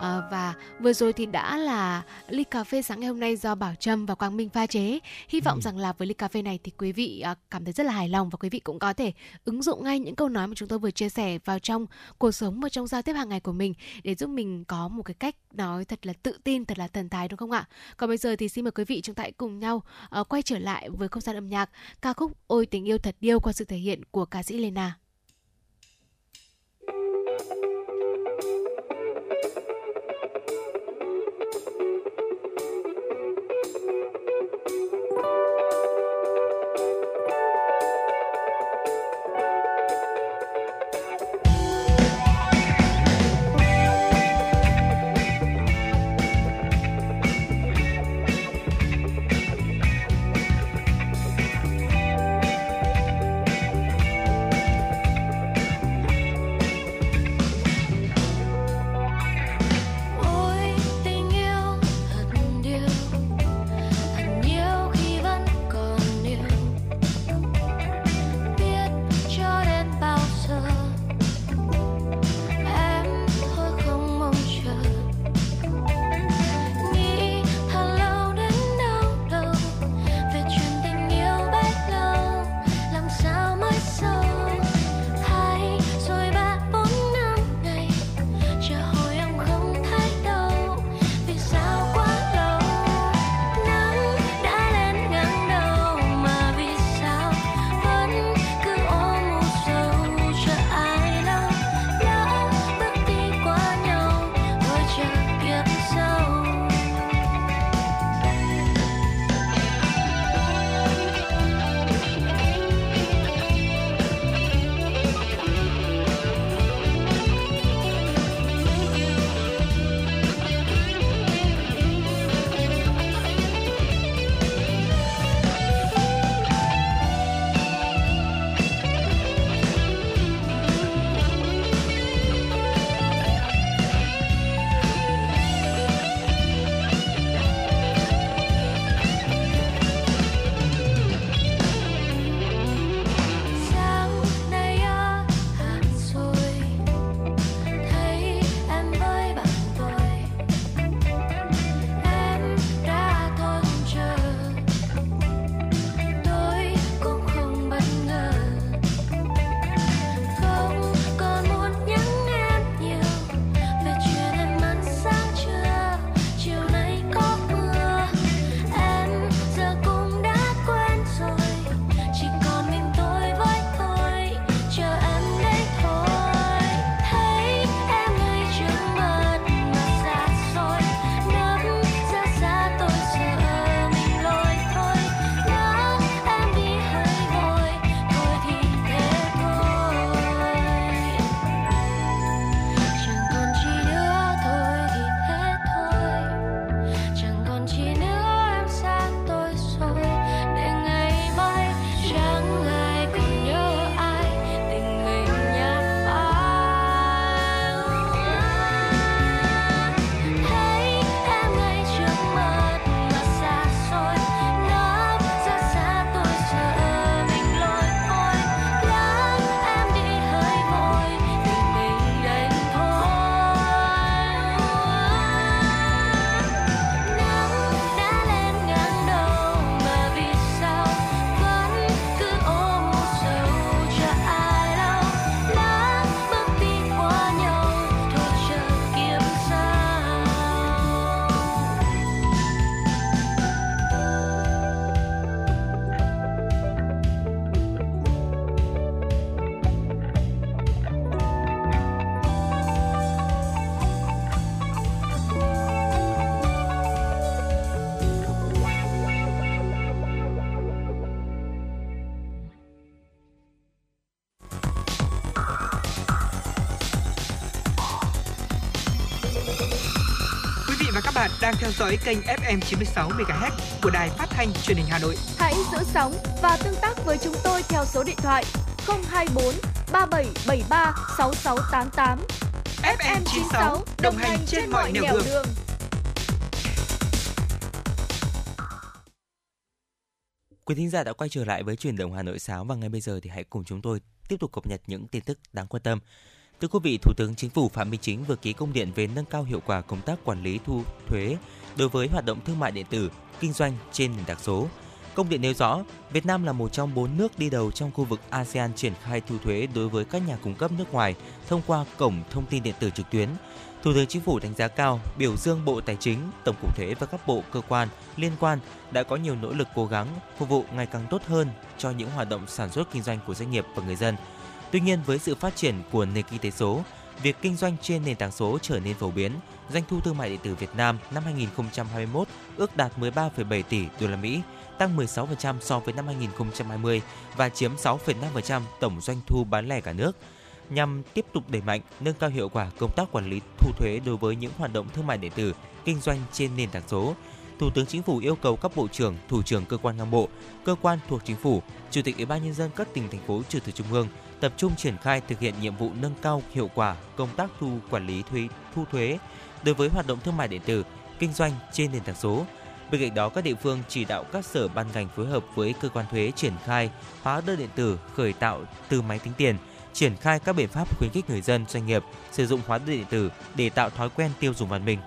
À, và vừa rồi thì đã là ly cà phê sáng ngày hôm nay do Bảo Trâm và Quang Minh pha chế. Hy vọng ừ. rằng là với ly cà phê này thì quý vị à, cảm thấy rất là hài lòng và quý vị cũng có thể ứng dụng ngay những câu nói mà chúng tôi vừa chia sẻ vào trong cuộc sống và trong giao tiếp hàng ngày của mình để giúp mình có một cái cách nói thật là tự tin, thật là thần thái đúng không ạ? Còn bây giờ thì xin mời quý vị chúng ta hãy cùng nhau uh, quay trở lại với không gian âm nhạc ca khúc Ôi tình yêu thật điêu qua sự thể hiện của ca sĩ Lena. Đang theo dõi kênh FM 96 MHz của đài phát thanh truyền hình Hà Nội. Hãy giữ sóng và tương tác với chúng tôi theo số điện thoại 024 3773 6688. FM 96 đồng hành trên mọi nẻo đường. đường. Quý thính giả đã quay trở lại với truyền động Hà Nội sáng và ngay bây giờ thì hãy cùng chúng tôi tiếp tục cập nhật những tin tức đáng quan tâm. Thưa quý vị, Thủ tướng Chính phủ Phạm Minh Chính vừa ký công điện về nâng cao hiệu quả công tác quản lý thu thuế đối với hoạt động thương mại điện tử, kinh doanh trên nền tảng số. Công điện nêu rõ, Việt Nam là một trong bốn nước đi đầu trong khu vực ASEAN triển khai thu thuế đối với các nhà cung cấp nước ngoài thông qua cổng thông tin điện tử trực tuyến. Thủ tướng Chính phủ đánh giá cao, biểu dương Bộ Tài chính, Tổng cục Thuế và các bộ cơ quan liên quan đã có nhiều nỗ lực cố gắng phục vụ ngày càng tốt hơn cho những hoạt động sản xuất kinh doanh của doanh nghiệp và người dân. Tuy nhiên với sự phát triển của nền kinh tế số, việc kinh doanh trên nền tảng số trở nên phổ biến, doanh thu thương mại điện tử Việt Nam năm 2021 ước đạt 13,7 tỷ đô la Mỹ, tăng 16% so với năm 2020 và chiếm 6,5% tổng doanh thu bán lẻ cả nước nhằm tiếp tục đẩy mạnh nâng cao hiệu quả công tác quản lý thu thuế đối với những hoạt động thương mại điện tử kinh doanh trên nền tảng số. Thủ tướng Chính phủ yêu cầu các bộ trưởng, thủ trưởng cơ quan ngang bộ, cơ quan thuộc chính phủ, chủ tịch Ủy ban nhân dân các tỉnh thành phố trực thuộc trung ương tập trung triển khai thực hiện nhiệm vụ nâng cao hiệu quả công tác thu quản lý thuế thu thuế đối với hoạt động thương mại điện tử, kinh doanh trên nền tảng số. Bên cạnh đó, các địa phương chỉ đạo các sở ban ngành phối hợp với cơ quan thuế triển khai hóa đơn điện tử khởi tạo từ máy tính tiền, triển khai các biện pháp khuyến khích người dân, doanh nghiệp sử dụng hóa đơn điện tử để tạo thói quen tiêu dùng văn minh.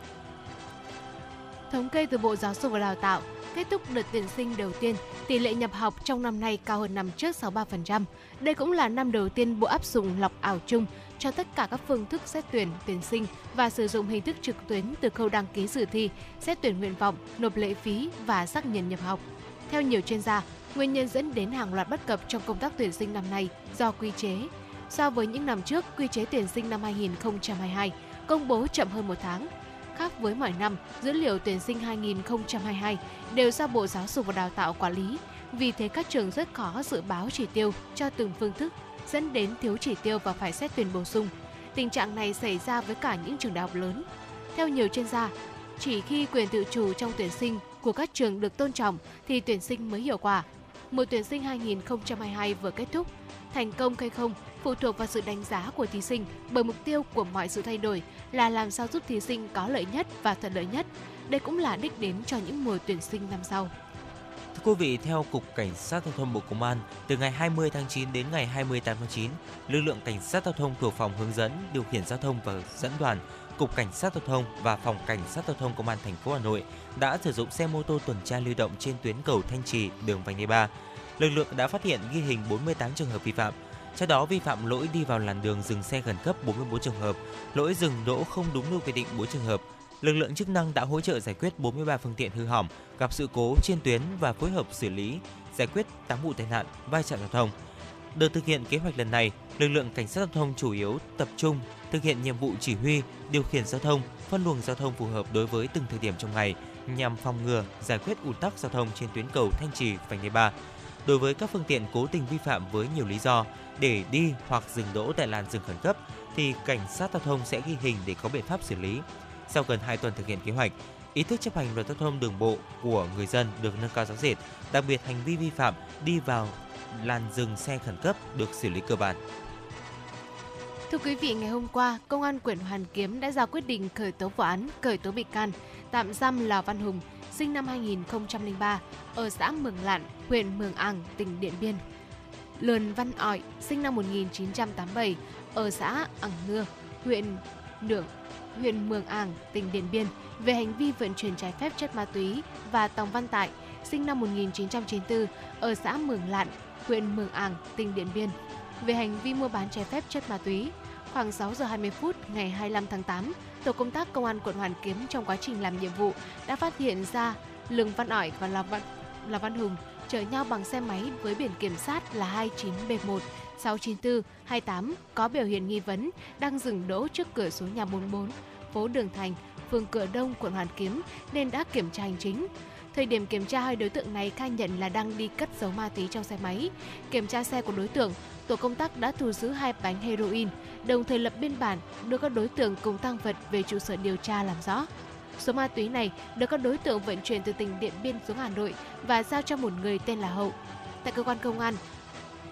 Thống kê từ Bộ Giáo dục và Đào tạo, kết thúc đợt tuyển sinh đầu tiên, tỷ lệ nhập học trong năm nay cao hơn năm trước 63%. Đây cũng là năm đầu tiên Bộ áp dụng lọc ảo chung cho tất cả các phương thức xét tuyển, tuyển sinh và sử dụng hình thức trực tuyến từ khâu đăng ký dự thi, xét tuyển nguyện vọng, nộp lệ phí và xác nhận nhập học. Theo nhiều chuyên gia, nguyên nhân dẫn đến hàng loạt bất cập trong công tác tuyển sinh năm nay do quy chế. So với những năm trước, quy chế tuyển sinh năm 2022 công bố chậm hơn một tháng, Khác với mọi năm, dữ liệu tuyển sinh 2022 đều do Bộ Giáo dục và Đào tạo quản lý. Vì thế các trường rất khó dự báo chỉ tiêu cho từng phương thức, dẫn đến thiếu chỉ tiêu và phải xét tuyển bổ sung. Tình trạng này xảy ra với cả những trường đại học lớn. Theo nhiều chuyên gia, chỉ khi quyền tự chủ trong tuyển sinh của các trường được tôn trọng thì tuyển sinh mới hiệu quả. Mùa tuyển sinh 2022 vừa kết thúc, thành công hay không phụ thuộc vào sự đánh giá của thí sinh bởi mục tiêu của mọi sự thay đổi là làm sao giúp thí sinh có lợi nhất và thuận lợi nhất. Đây cũng là đích đến cho những mùa tuyển sinh năm sau. Thưa quý vị, theo Cục Cảnh sát Giao thông Bộ Công an, từ ngày 20 tháng 9 đến ngày 28 tháng 9, lực lượng Cảnh sát Giao thông thuộc Phòng Hướng dẫn, Điều khiển Giao thông và Dẫn đoàn, Cục Cảnh sát Giao thông và Phòng Cảnh sát Giao thông Công an thành phố Hà Nội đã sử dụng xe mô tô tuần tra lưu động trên tuyến cầu Thanh Trì, đường Vành Đai 3. Lực lượng đã phát hiện ghi hình 48 trường hợp vi phạm, trong đó vi phạm lỗi đi vào làn đường dừng xe khẩn cấp 44 trường hợp, lỗi dừng đỗ không đúng nơi quy định 4 trường hợp. Lực lượng chức năng đã hỗ trợ giải quyết 43 phương tiện hư hỏng, gặp sự cố trên tuyến và phối hợp xử lý, giải quyết 8 vụ tai nạn, vai trạm giao thông. Được thực hiện kế hoạch lần này, lực lượng cảnh sát giao thông chủ yếu tập trung thực hiện nhiệm vụ chỉ huy, điều khiển giao thông, phân luồng giao thông phù hợp đối với từng thời điểm trong ngày nhằm phòng ngừa, giải quyết ùn tắc giao thông trên tuyến cầu Thanh Trì, Vành Đai 3. Đối với các phương tiện cố tình vi phạm với nhiều lý do, để đi hoặc dừng đỗ tại làn dừng khẩn cấp thì cảnh sát giao thông sẽ ghi hình để có biện pháp xử lý. Sau gần 2 tuần thực hiện kế hoạch, ý thức chấp hành luật giao thông đường bộ của người dân được nâng cao rõ rệt, đặc biệt hành vi vi phạm đi vào làn dừng xe khẩn cấp được xử lý cơ bản. Thưa quý vị, ngày hôm qua, Công an quận Hoàn Kiếm đã ra quyết định khởi tố vụ án, khởi tố bị can, tạm giam Lò Văn Hùng, sinh năm 2003, ở xã Mường Lạn, huyện Mường Ảng, tỉnh Điện Biên, Lườn Văn Ỏi, sinh năm 1987, ở xã ảng Nưa, huyện Nượng, huyện Mường Ảng, tỉnh Điện Biên, về hành vi vận chuyển trái phép chất ma túy và Tòng Văn Tại, sinh năm 1994, ở xã Mường Lạn, huyện Mường Ảng, tỉnh Điện Biên, về hành vi mua bán trái phép chất ma túy. Khoảng 6 giờ 20 phút ngày 25 tháng 8, tổ công tác công an quận Hoàn Kiếm trong quá trình làm nhiệm vụ đã phát hiện ra Lương Văn Ỏi và Lò Văn, Lò Văn Hùng chở nhau bằng xe máy với biển kiểm soát là 29B1 69428 có biểu hiện nghi vấn đang dừng đỗ trước cửa số nhà 44, phố Đường Thành, phường Cửa Đông, quận Hoàn Kiếm nên đã kiểm tra hành chính. Thời điểm kiểm tra hai đối tượng này khai nhận là đang đi cất giấu ma túy trong xe máy. Kiểm tra xe của đối tượng, tổ công tác đã thu giữ hai bánh heroin, đồng thời lập biên bản đưa các đối tượng cùng tăng vật về trụ sở điều tra làm rõ. Số ma túy này được các đối tượng vận chuyển từ tỉnh Điện Biên xuống Hà Nội và giao cho một người tên là Hậu. Tại cơ quan công an,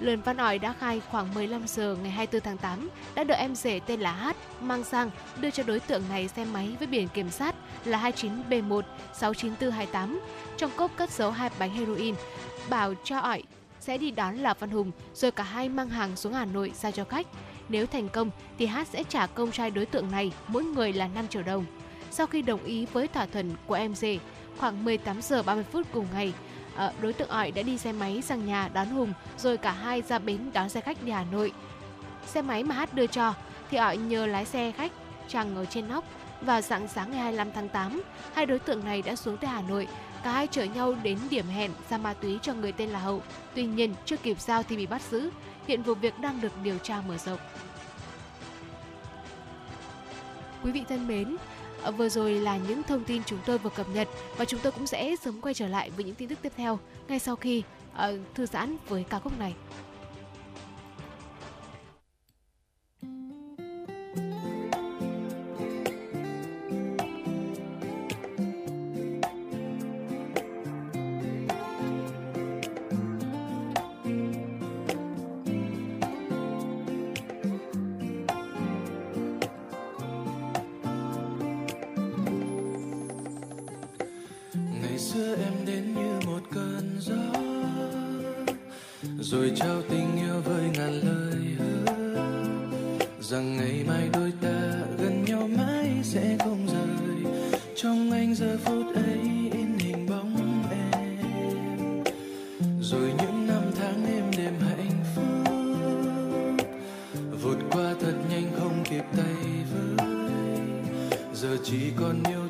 Lươn Văn Ỏi đã khai khoảng 15 giờ ngày 24 tháng 8 đã được em rể tên là Hát mang sang đưa cho đối tượng này xe máy với biển kiểm soát là 29B1 69428. Trong cốp cất giấu hai bánh heroin, bảo cho Ỏi sẽ đi đón Lạp Văn Hùng rồi cả hai mang hàng xuống Hà Nội giao cho khách. Nếu thành công thì Hát sẽ trả công trai đối tượng này mỗi người là 5 triệu đồng. Sau khi đồng ý với thỏa thuận của em rể, khoảng 18 giờ 30 phút cùng ngày, ờ, đối tượng ỏi đã đi xe máy sang nhà đón Hùng rồi cả hai ra bến đón xe khách đi Hà Nội. Xe máy mà Hát đưa cho thì ỏi nhờ lái xe khách chàng ở trên nóc. Vào dạng sáng ngày 25 tháng 8, hai đối tượng này đã xuống tới Hà Nội. Cả hai chở nhau đến điểm hẹn ra ma túy cho người tên là Hậu. Tuy nhiên, chưa kịp giao thì bị bắt giữ. Hiện vụ việc đang được điều tra mở rộng. Quý vị thân mến, ờ, vừa rồi là những thông tin chúng tôi vừa cập nhật và chúng tôi cũng sẽ sớm quay trở lại với những tin tức tiếp theo ngay sau khi uh, thư giãn với ca khúc này. Xưa em đến như một cơn gió, rồi trao tình yêu với ngàn lời hứa, rằng ngày mai đôi ta gần nhau mãi sẽ không rời. Trong anh giờ phút ấy in hình bóng em, rồi những năm tháng êm đềm hạnh phúc, vụt qua thật nhanh không kịp tay với, giờ chỉ còn yêu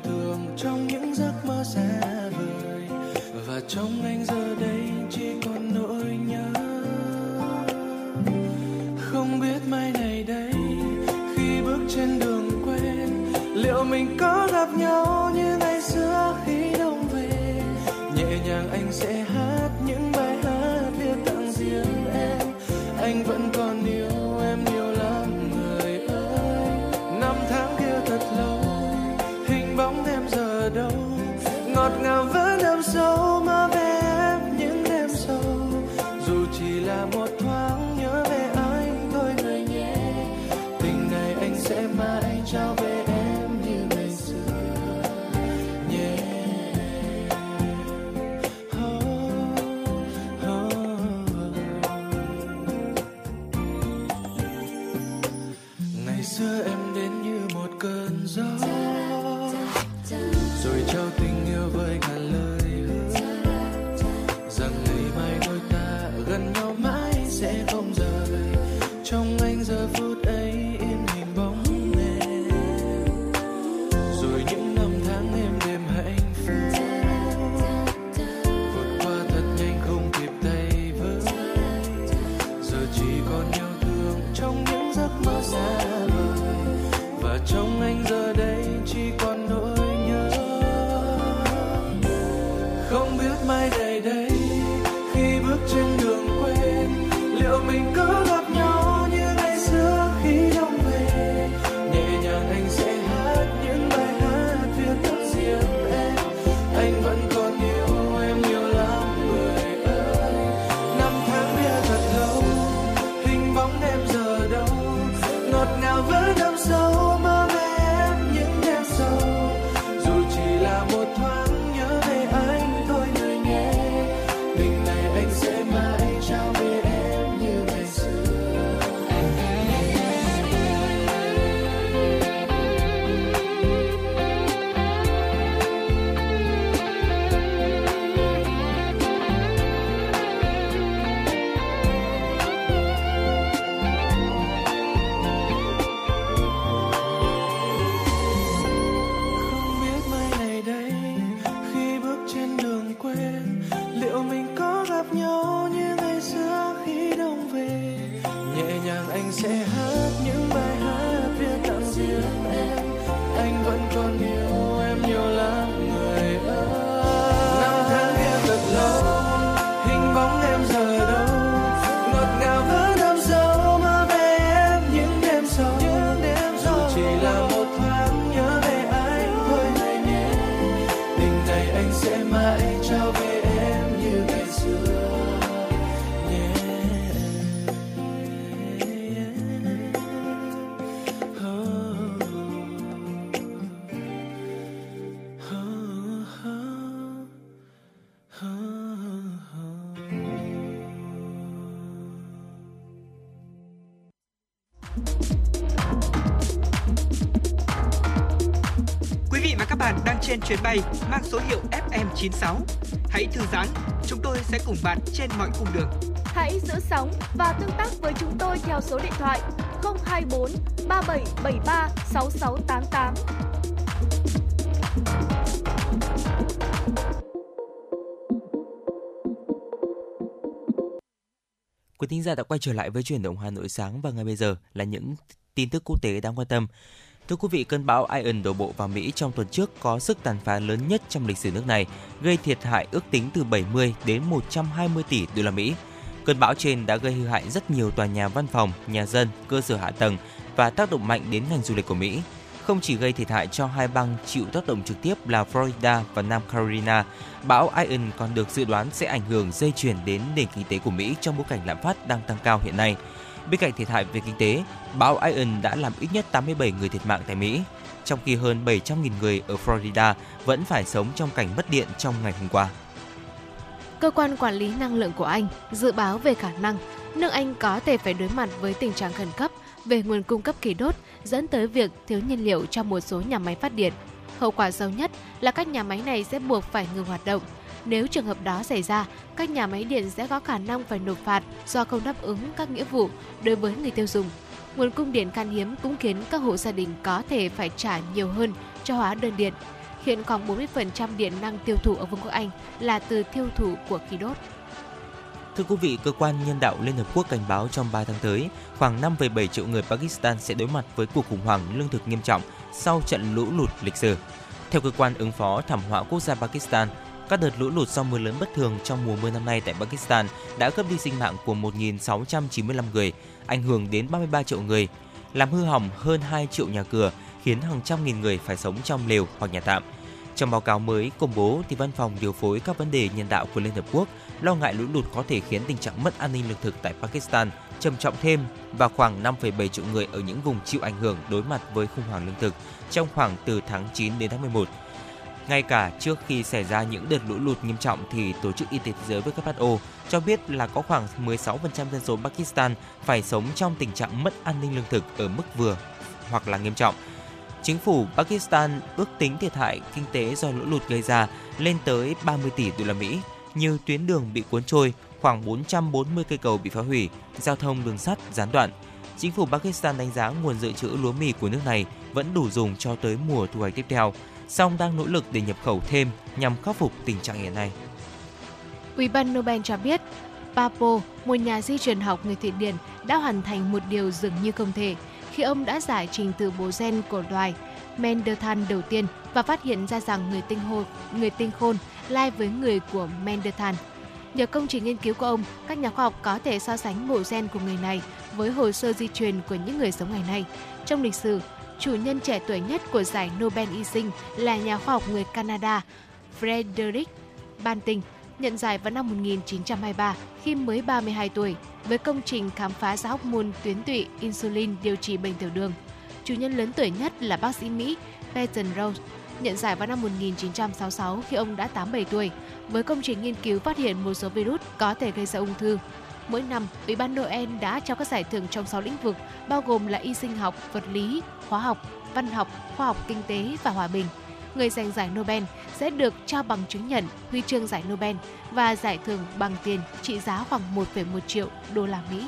trên chuyến bay mang số hiệu FM96. Hãy thư giãn, chúng tôi sẽ cùng bạn trên mọi cung đường. Hãy giữ sóng và tương tác với chúng tôi theo số điện thoại 024 3773 6688. Quý thính giả đã quay trở lại với chuyển động Hà Nội sáng và ngay bây giờ là những tin tức quốc tế đáng quan tâm. Thưa quý vị, cơn bão Ian đổ bộ vào Mỹ trong tuần trước có sức tàn phá lớn nhất trong lịch sử nước này, gây thiệt hại ước tính từ 70 đến 120 tỷ đô la Mỹ. Cơn bão trên đã gây hư hại rất nhiều tòa nhà văn phòng, nhà dân, cơ sở hạ tầng và tác động mạnh đến ngành du lịch của Mỹ. Không chỉ gây thiệt hại cho hai bang chịu tác động trực tiếp là Florida và Nam Carolina, bão Ian còn được dự đoán sẽ ảnh hưởng dây chuyển đến nền kinh tế của Mỹ trong bối cảnh lạm phát đang tăng cao hiện nay. Bên cạnh thiệt hại về kinh tế, bão Ian đã làm ít nhất 87 người thiệt mạng tại Mỹ, trong khi hơn 700.000 người ở Florida vẫn phải sống trong cảnh mất điện trong ngày hôm qua. Cơ quan quản lý năng lượng của Anh dự báo về khả năng nước Anh có thể phải đối mặt với tình trạng khẩn cấp về nguồn cung cấp khí đốt dẫn tới việc thiếu nhiên liệu cho một số nhà máy phát điện. Hậu quả xấu nhất là các nhà máy này sẽ buộc phải ngừng hoạt động. Nếu trường hợp đó xảy ra, các nhà máy điện sẽ có khả năng phải nộp phạt do không đáp ứng các nghĩa vụ đối với người tiêu dùng. Nguồn cung điện khan hiếm cũng khiến các hộ gia đình có thể phải trả nhiều hơn cho hóa đơn điện. Hiện khoảng 40% điện năng tiêu thụ ở Vương quốc Anh là từ tiêu thụ của khí đốt. Thưa quý vị, cơ quan nhân đạo Liên Hợp Quốc cảnh báo trong 3 tháng tới, khoảng 5,7 triệu người Pakistan sẽ đối mặt với cuộc khủng hoảng lương thực nghiêm trọng sau trận lũ lụt lịch sử. Theo cơ quan ứng phó thảm họa quốc gia Pakistan, các đợt lũ lụt do mưa lớn bất thường trong mùa mưa năm nay tại Pakistan đã cướp đi sinh mạng của 1.695 người, ảnh hưởng đến 33 triệu người, làm hư hỏng hơn 2 triệu nhà cửa, khiến hàng trăm nghìn người phải sống trong lều hoặc nhà tạm. Trong báo cáo mới công bố, thì Văn phòng điều phối các vấn đề nhân đạo của Liên Hợp Quốc lo ngại lũ lụt có thể khiến tình trạng mất an ninh lương thực tại Pakistan trầm trọng thêm và khoảng 5,7 triệu người ở những vùng chịu ảnh hưởng đối mặt với khủng hoảng lương thực trong khoảng từ tháng 9 đến tháng 11. Ngay cả trước khi xảy ra những đợt lũ lụt nghiêm trọng thì Tổ chức Y tế Thế giới WHO cho biết là có khoảng 16% dân số Pakistan phải sống trong tình trạng mất an ninh lương thực ở mức vừa hoặc là nghiêm trọng. Chính phủ Pakistan ước tính thiệt hại kinh tế do lũ lụt gây ra lên tới 30 tỷ đô la Mỹ. Nhiều tuyến đường bị cuốn trôi, khoảng 440 cây cầu bị phá hủy, giao thông đường sắt gián đoạn. Chính phủ Pakistan đánh giá nguồn dự trữ lúa mì của nước này vẫn đủ dùng cho tới mùa thu hoạch tiếp theo song đang nỗ lực để nhập khẩu thêm nhằm khắc phục tình trạng hiện nay. Ủy ban Nobel cho biết, Papo, một nhà di truyền học người Thụy Điển, đã hoàn thành một điều dường như không thể khi ông đã giải trình từ bộ gen của loài Mendelthal đầu tiên và phát hiện ra rằng người tinh hồn, người tinh khôn lai với người của Mendelthal. Nhờ công trình nghiên cứu của ông, các nhà khoa học có thể so sánh bộ gen của người này với hồ sơ di truyền của những người sống ngày nay. Trong lịch sử, chủ nhân trẻ tuổi nhất của giải Nobel y sinh là nhà khoa học người Canada Frederick Banting, nhận giải vào năm 1923 khi mới 32 tuổi với công trình khám phá ra hormone tuyến tụy insulin điều trị bệnh tiểu đường. Chủ nhân lớn tuổi nhất là bác sĩ Mỹ Peyton Rose, nhận giải vào năm 1966 khi ông đã 87 tuổi với công trình nghiên cứu phát hiện một số virus có thể gây ra ung thư. Mỗi năm, Ủy ban Noel đã trao các giải thưởng trong 6 lĩnh vực, bao gồm là y sinh học, vật lý, hóa học, văn học, khoa học kinh tế và hòa bình. Người giành giải Nobel sẽ được trao bằng chứng nhận huy chương giải Nobel và giải thưởng bằng tiền trị giá khoảng 1,1 triệu đô la Mỹ.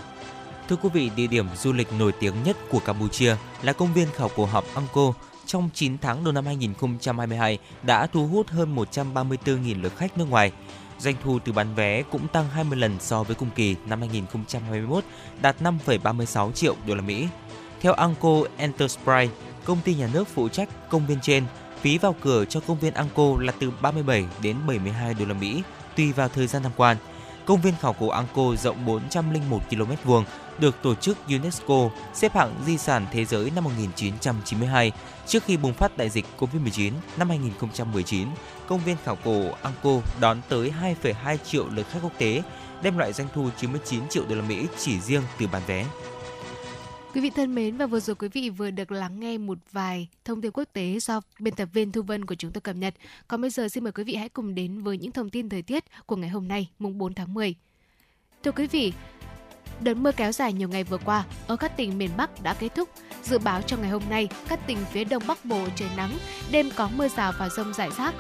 Thưa quý vị, địa điểm du lịch nổi tiếng nhất của Campuchia là công viên khảo cổ học Angkor trong 9 tháng đầu năm 2022 đã thu hút hơn 134.000 lượt khách nước ngoài. Doanh thu từ bán vé cũng tăng 20 lần so với cùng kỳ năm 2021, đạt 5,36 triệu đô la Mỹ. Theo Angkor Enterprise, công ty nhà nước phụ trách công viên trên, phí vào cửa cho công viên Angkor là từ 37 đến 72 đô la Mỹ tùy vào thời gian tham quan. Công viên khảo cổ Angkor rộng 401 km vuông, được tổ chức UNESCO xếp hạng di sản thế giới năm 1992 trước khi bùng phát đại dịch Covid-19 năm 2019. Công viên khảo cổ Angkor đón tới 2,2 triệu lượt khách quốc tế, đem lại doanh thu 99 triệu đô la Mỹ chỉ riêng từ bán vé. Quý vị thân mến và vừa rồi quý vị vừa được lắng nghe một vài thông tin quốc tế do biên tập viên Thu Vân của chúng tôi cập nhật. Còn bây giờ xin mời quý vị hãy cùng đến với những thông tin thời tiết của ngày hôm nay, mùng 4 tháng 10. Thưa quý vị, Đợt mưa kéo dài nhiều ngày vừa qua ở các tỉnh miền Bắc đã kết thúc. Dự báo trong ngày hôm nay, các tỉnh phía Đông Bắc Bộ trời nắng, đêm có mưa rào và rông rải rác.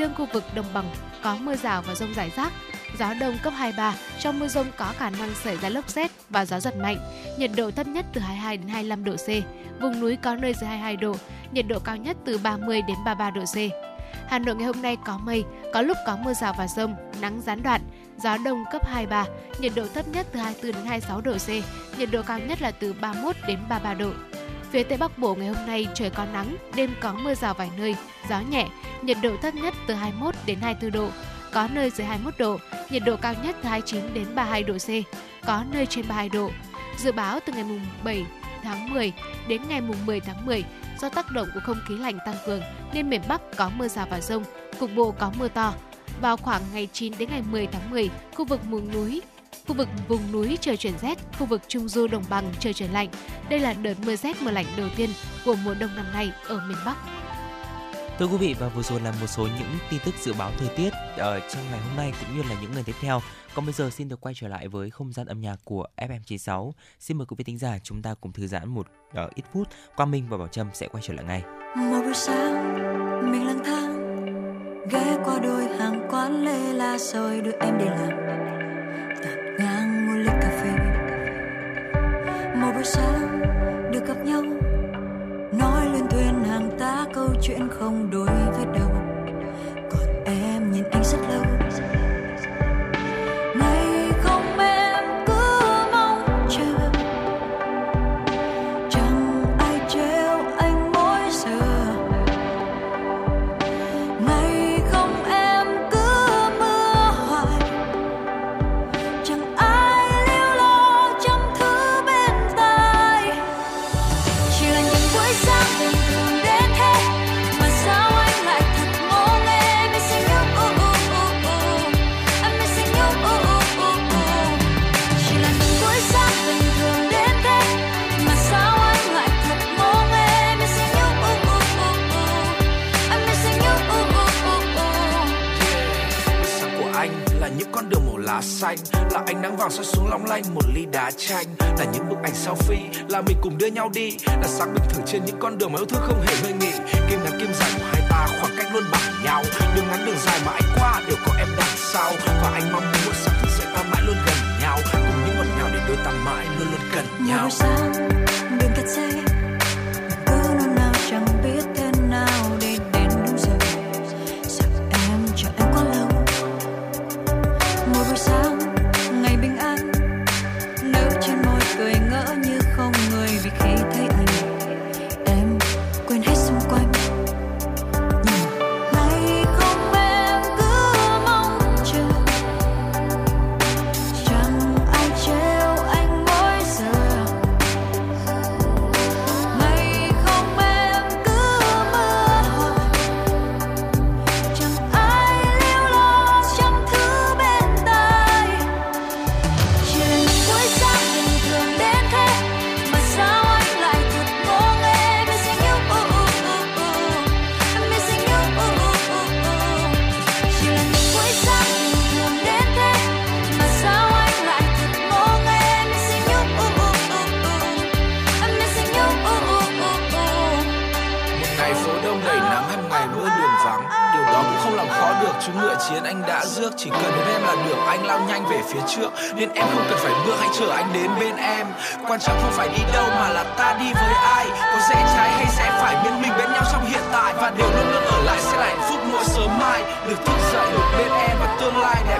Riêng khu vực đồng bằng có mưa rào và rông rải rác, gió đông cấp 23, trong mưa rông có khả năng xảy ra lốc xét và gió giật mạnh. Nhiệt độ thấp nhất từ 22 đến 25 độ C, vùng núi có nơi dưới 22 độ, nhiệt độ cao nhất từ 30 đến 33 độ C. Hà Nội ngày hôm nay có mây, có lúc có mưa rào và rông, nắng gián đoạn, gió đông cấp 23, nhiệt độ thấp nhất từ 24 đến 26 độ C, nhiệt độ cao nhất là từ 31 đến 33 độ. Phía Tây Bắc Bộ ngày hôm nay trời có nắng, đêm có mưa rào vài nơi, gió nhẹ, nhiệt độ thấp nhất từ 21 đến 24 độ, có nơi dưới 21 độ, nhiệt độ cao nhất từ 29 đến 32 độ C, có nơi trên 32 độ. Dự báo từ ngày mùng 7 tháng 10 đến ngày mùng 10 tháng 10, do tác động của không khí lạnh tăng cường nên miền Bắc có mưa rào và rông, cục bộ có mưa to. Vào khoảng ngày 9 đến ngày 10 tháng 10, khu vực vùng núi Khu vực vùng núi trời chuyển rét, khu vực trung du đồng bằng trời chuyển lạnh. Đây là đợt mưa rét mưa lạnh đầu tiên của mùa đông năm nay ở miền Bắc. Thưa quý vị và vừa rồi là một số những tin tức dự báo thời tiết ở trong ngày hôm nay cũng như là những ngày tiếp theo. Còn bây giờ xin được quay trở lại với không gian âm nhạc của FM96. Xin mời quý vị thính giả chúng ta cùng thư giãn một uh, ít phút. Quang Minh và Bảo Trâm sẽ quay trở lại ngay. Một buổi sáng mình lang thang ghé qua đôi hàng quán lê la rồi đưa em đi làm ngang một ly cà phê. Một buổi sáng được gặp nhau, nói lên thuyền hàng tá câu chuyện không đối với đâu. Còn em nhìn anh rất lâu lá xanh là ánh nắng vàng soi xuống long lanh một ly đá chanh. Là những bức ảnh selfie là mình cùng đưa nhau đi. Là sáng bình thường trên những con đường mà yêu thương không hề ngơi nghỉ. Kim ngắn kim dài của hai ta khoảng cách luôn bằng nhau. Đường ngắn đường dài mà anh qua đều có em đằng sau. Và anh mong muốn một sáng thức dậy ta mãi luôn gần nhau. Cùng những ngọt ngào để đôi ta mãi luôn luôn gần Nhiều nhau. sáng đường kẹt xe quan trọng không phải đi đâu mà là ta đi với ai. Có dễ trái hay sẽ phải bên mình, bên nhau trong hiện tại. Và điều luôn luôn ở lại sẽ là hạnh phúc mỗi sớm mai. Được thức dậy, được bên em và tương lai đẹp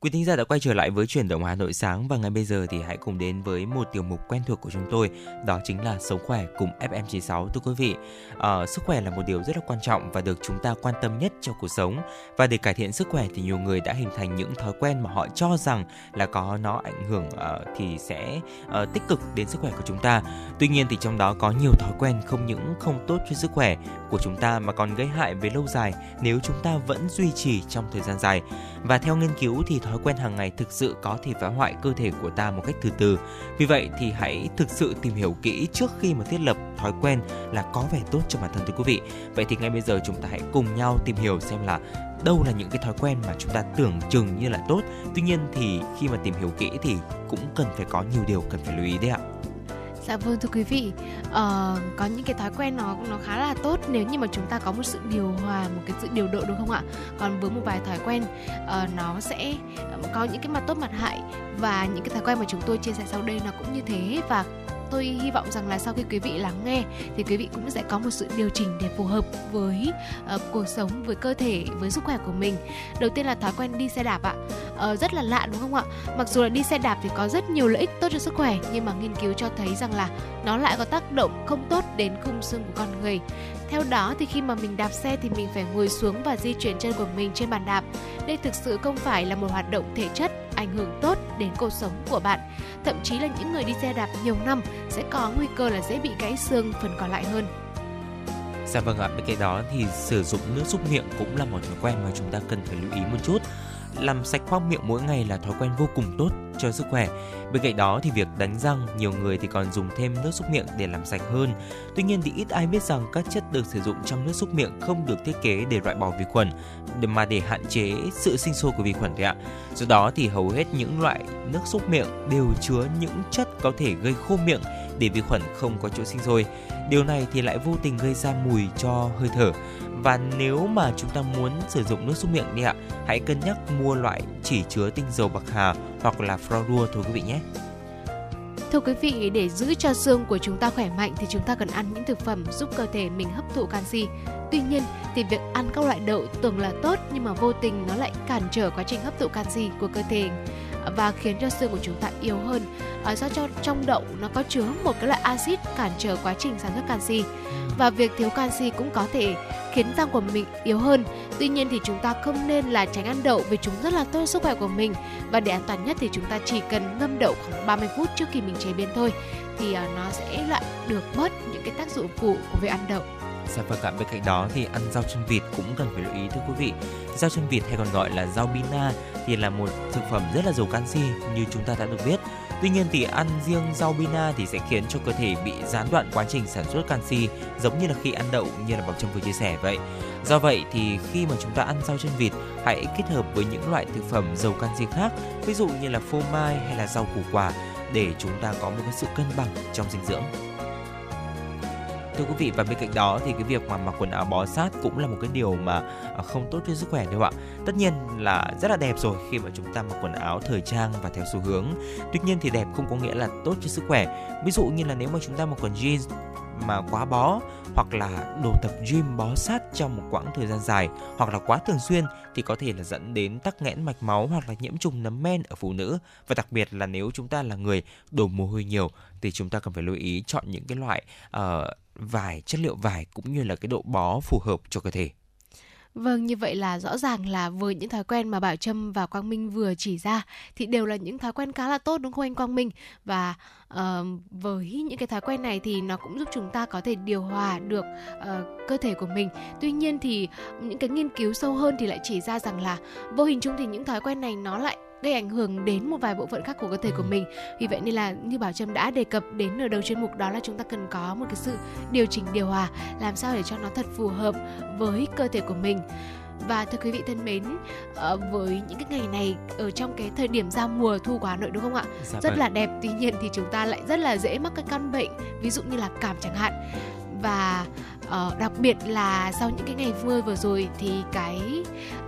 Quý thính giả đã quay trở lại với chuyển động Hà Nội sáng và ngay bây giờ thì hãy cùng đến với một tiểu mục quen thuộc của chúng tôi, đó chính là sống khỏe cùng FM96 thưa quý vị. À, sức khỏe là một điều rất là quan trọng và được chúng ta quan tâm nhất trong cuộc sống và để cải thiện sức khỏe thì nhiều người đã hình thành những thói quen mà họ cho rằng là có nó ảnh hưởng uh, thì sẽ uh, tích cực đến sức khỏe của chúng ta. Tuy nhiên thì trong đó có nhiều thói quen không những không tốt cho sức khỏe của chúng ta mà còn gây hại về lâu dài nếu chúng ta vẫn duy trì trong thời gian dài. Và theo nghiên cứu thì thói quen hàng ngày thực sự có thể phá hoại cơ thể của ta một cách từ từ. Vì vậy thì hãy thực sự tìm hiểu kỹ trước khi mà thiết lập thói quen là có vẻ tốt cho bản thân thưa quý vị. Vậy thì ngay bây giờ chúng ta hãy cùng nhau tìm hiểu xem là đâu là những cái thói quen mà chúng ta tưởng chừng như là tốt. Tuy nhiên thì khi mà tìm hiểu kỹ thì cũng cần phải có nhiều điều cần phải lưu ý đấy ạ. Dạ vâng thưa quý vị, uh, có những cái thói quen nó nó khá là tốt nếu như mà chúng ta có một sự điều hòa, một cái sự điều độ đúng không ạ? Còn với một vài thói quen uh, nó sẽ ờ, có những cái mặt tốt mặt hại và những cái thói quen mà chúng tôi chia sẻ sau đây nó cũng như thế và tôi hy vọng rằng là sau khi quý vị lắng nghe thì quý vị cũng sẽ có một sự điều chỉnh để phù hợp với uh, cuộc sống với cơ thể với sức khỏe của mình. Đầu tiên là thói quen đi xe đạp ạ. Uh, rất là lạ đúng không ạ? Mặc dù là đi xe đạp thì có rất nhiều lợi ích tốt cho sức khỏe nhưng mà nghiên cứu cho thấy rằng là nó lại có tác động không tốt đến khung xương của con người theo đó thì khi mà mình đạp xe thì mình phải ngồi xuống và di chuyển chân của mình trên bàn đạp. Đây thực sự không phải là một hoạt động thể chất ảnh hưởng tốt đến cuộc sống của bạn. Thậm chí là những người đi xe đạp nhiều năm sẽ có nguy cơ là dễ bị gãy xương phần còn lại hơn. Dạ vâng ạ, bên cạnh đó thì sử dụng nước súc miệng cũng là một thói quen mà chúng ta cần phải lưu ý một chút. Làm sạch khoang miệng mỗi ngày là thói quen vô cùng tốt cho sức khỏe. Bên cạnh đó thì việc đánh răng, nhiều người thì còn dùng thêm nước súc miệng để làm sạch hơn. Tuy nhiên thì ít ai biết rằng các chất được sử dụng trong nước súc miệng không được thiết kế để loại bỏ vi khuẩn, mà để hạn chế sự sinh sôi của vi khuẩn đấy ạ. Do đó thì hầu hết những loại nước súc miệng đều chứa những chất có thể gây khô miệng để vi khuẩn không có chỗ sinh sôi. Điều này thì lại vô tình gây ra mùi cho hơi thở. Và nếu mà chúng ta muốn sử dụng nước súc miệng đi ạ, hãy cân nhắc mua loại chỉ chứa tinh dầu bạc hà hoặc là Florua thôi quý vị nhé. Thưa quý vị, để giữ cho xương của chúng ta khỏe mạnh thì chúng ta cần ăn những thực phẩm giúp cơ thể mình hấp thụ canxi. Tuy nhiên thì việc ăn các loại đậu tưởng là tốt nhưng mà vô tình nó lại cản trở quá trình hấp thụ canxi của cơ thể và khiến cho xương của chúng ta yếu hơn. À, do cho trong đậu nó có chứa một cái loại axit cản trở quá trình sản xuất canxi và việc thiếu canxi cũng có thể khiến răng của mình yếu hơn. Tuy nhiên thì chúng ta không nên là tránh ăn đậu vì chúng rất là tốt cho sức khỏe của mình và để an toàn nhất thì chúng ta chỉ cần ngâm đậu khoảng 30 phút trước khi mình chế biến thôi thì à, nó sẽ lại được bớt những cái tác dụng phụ của việc ăn đậu. Dạ phẩm ạ, bên cạnh đó thì ăn rau chân vịt cũng cần phải lưu ý thưa quý vị. Rau chân vịt hay còn gọi là rau bina thì là một thực phẩm rất là giàu canxi như chúng ta đã được biết. Tuy nhiên thì ăn riêng rau bina thì sẽ khiến cho cơ thể bị gián đoạn quá trình sản xuất canxi giống như là khi ăn đậu như là Bảo Trâm vừa chia sẻ vậy. Do vậy thì khi mà chúng ta ăn rau chân vịt hãy kết hợp với những loại thực phẩm giàu canxi khác, ví dụ như là phô mai hay là rau củ quả để chúng ta có một cái sự cân bằng trong dinh dưỡng thưa quý vị và bên cạnh đó thì cái việc mà mặc quần áo bó sát cũng là một cái điều mà à, không tốt cho sức khỏe đâu ạ. Tất nhiên là rất là đẹp rồi khi mà chúng ta mặc quần áo thời trang và theo xu hướng. Tuy nhiên thì đẹp không có nghĩa là tốt cho sức khỏe. Ví dụ như là nếu mà chúng ta mặc quần jeans mà quá bó hoặc là đồ tập gym bó sát trong một quãng thời gian dài hoặc là quá thường xuyên thì có thể là dẫn đến tắc nghẽn mạch máu hoặc là nhiễm trùng nấm men ở phụ nữ. Và đặc biệt là nếu chúng ta là người đổ mồ hôi nhiều thì chúng ta cần phải lưu ý chọn những cái loại uh, vải chất liệu vải cũng như là cái độ bó phù hợp cho cơ thể. Vâng, như vậy là rõ ràng là với những thói quen mà Bảo Trâm và Quang Minh vừa chỉ ra thì đều là những thói quen khá là tốt đúng không anh Quang Minh? Và uh, với những cái thói quen này thì nó cũng giúp chúng ta có thể điều hòa được uh, cơ thể của mình. Tuy nhiên thì những cái nghiên cứu sâu hơn thì lại chỉ ra rằng là vô hình chung thì những thói quen này nó lại gây ảnh hưởng đến một vài bộ phận khác của cơ thể của mình. Vì vậy nên là như bảo trâm đã đề cập đến ở đầu chuyên mục đó là chúng ta cần có một cái sự điều chỉnh điều hòa làm sao để cho nó thật phù hợp với cơ thể của mình. Và thưa quý vị thân mến ờ, với những cái ngày này ở trong cái thời điểm giao mùa thu của Hà Nội đúng không ạ? Dạ rất vâng. là đẹp tuy nhiên thì chúng ta lại rất là dễ mắc các căn bệnh ví dụ như là cảm chẳng hạn. Và Ờ, đặc biệt là sau những cái ngày mưa vừa rồi thì cái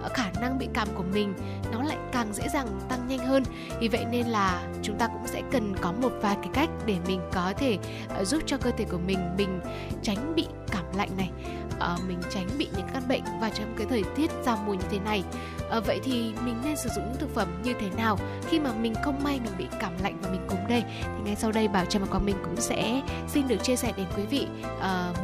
ờ, khả năng bị cảm của mình nó lại càng dễ dàng tăng nhanh hơn. Vì vậy nên là chúng ta cũng sẽ cần có một vài cái cách để mình có thể ờ, giúp cho cơ thể của mình mình tránh bị cảm lạnh này ờ, mình tránh bị những căn bệnh và trong cái thời tiết giao mùa như thế này. Vậy thì mình nên sử dụng những thực phẩm như thế nào khi mà mình không may mình bị cảm lạnh và mình cúm đây? Thì ngay sau đây bảo trâm và quang minh cũng sẽ xin được chia sẻ đến quý vị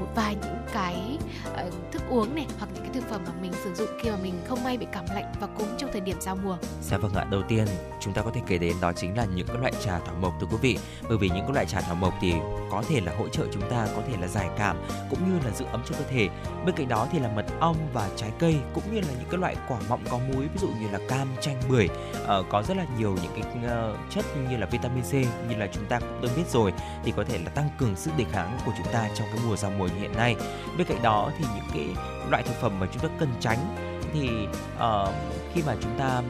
một vài những cái uh, thức uống này hoặc những cái thực phẩm mà mình sử dụng khi mà mình không may bị cảm lạnh và cúm trong thời điểm giao mùa Dạ vâng ạ, đầu tiên chúng ta có thể kể đến đó chính là những cái loại trà thảo mộc thưa quý vị. Bởi vì những cái loại trà thảo mộc thì có thể là hỗ trợ chúng ta có thể là giải cảm cũng như là giữ ấm cho cơ thể. Bên cạnh đó thì là mật ong và trái cây cũng như là những cái loại quả mọng có muối ví dụ như là cam, chanh, bưởi uh, có rất là nhiều những cái uh, chất như là vitamin C như là chúng ta cũng đã biết rồi thì có thể là tăng cường sức đề kháng của chúng ta trong cái mùa giao mùa như hiện nay. Bên cạnh đó thì những cái loại thực phẩm mà chúng ta cần tránh thì uh, khi mà chúng ta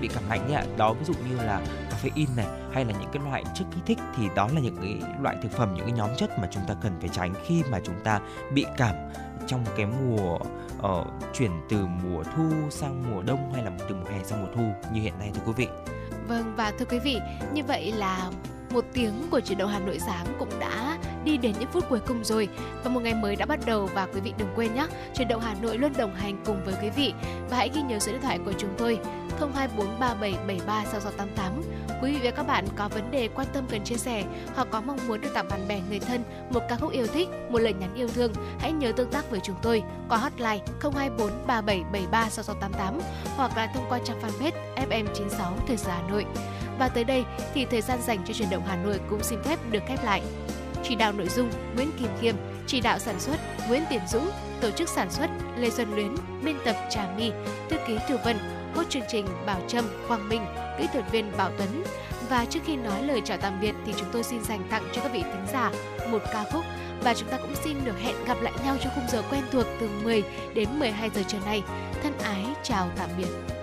bị cảm lạnh ấy ạ đó ví dụ như là caffeine này hay là những cái loại chất kích thích thì đó là những cái loại thực phẩm những cái nhóm chất mà chúng ta cần phải tránh khi mà chúng ta bị cảm trong cái mùa uh, chuyển từ mùa thu sang mùa đông hay là từ mùa hè sang mùa thu như hiện nay thưa quý vị. Vâng và thưa quý vị, như vậy là một tiếng của chuyển động Hà Nội sáng cũng đã đi đến những phút cuối cùng rồi. Và một ngày mới đã bắt đầu và quý vị đừng quên nhé chuyển động Hà Nội luôn đồng hành cùng với quý vị. Và hãy ghi nhớ số điện thoại của chúng tôi 02437736688 quý vị và các bạn có vấn đề quan tâm cần chia sẻ hoặc có mong muốn được tặng bạn bè, người thân một ca khúc yêu thích, một lời nhắn yêu thương, hãy nhớ tương tác với chúng tôi qua hotline 02437736688 hoặc là thông qua trang fanpage FM96 Thời sự Hà Nội và tới đây thì thời gian dành cho chuyển động Hà Nội cũng xin phép được khép lại. Chỉ đạo nội dung Nguyễn Kim Khiêm, chỉ đạo sản xuất Nguyễn Tiến Dũng, tổ chức sản xuất Lê Xuân Luyến, biên tập Trà My, thư ký Thư Vân, hốt chương trình Bảo Trâm, Quang Minh, kỹ thuật viên Bảo Tuấn. Và trước khi nói lời chào tạm biệt thì chúng tôi xin dành tặng cho các vị thính giả một ca khúc và chúng ta cũng xin được hẹn gặp lại nhau trong khung giờ quen thuộc từ 10 đến 12 giờ trưa nay. Thân ái chào tạm biệt.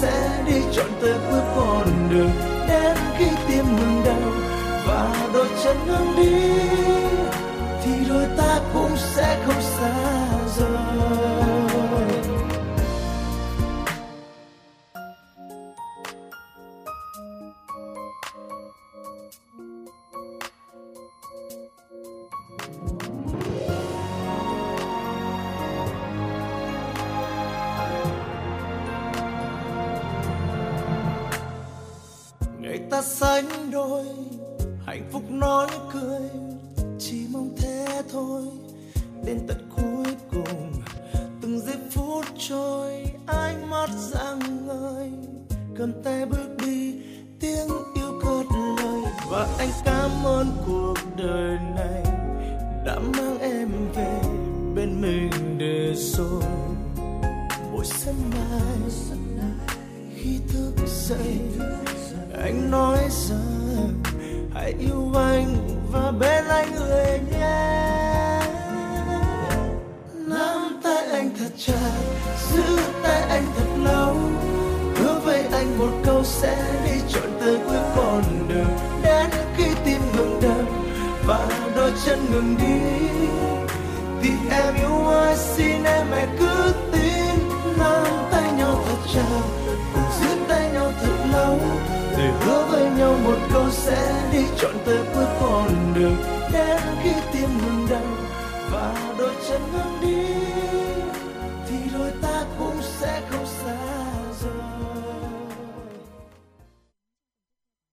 Sẽ đi trọn tới cuối con đường đến khi tim ngừng đau và đôi chân ngừng đi, thì đôi ta cũng sẽ không xa.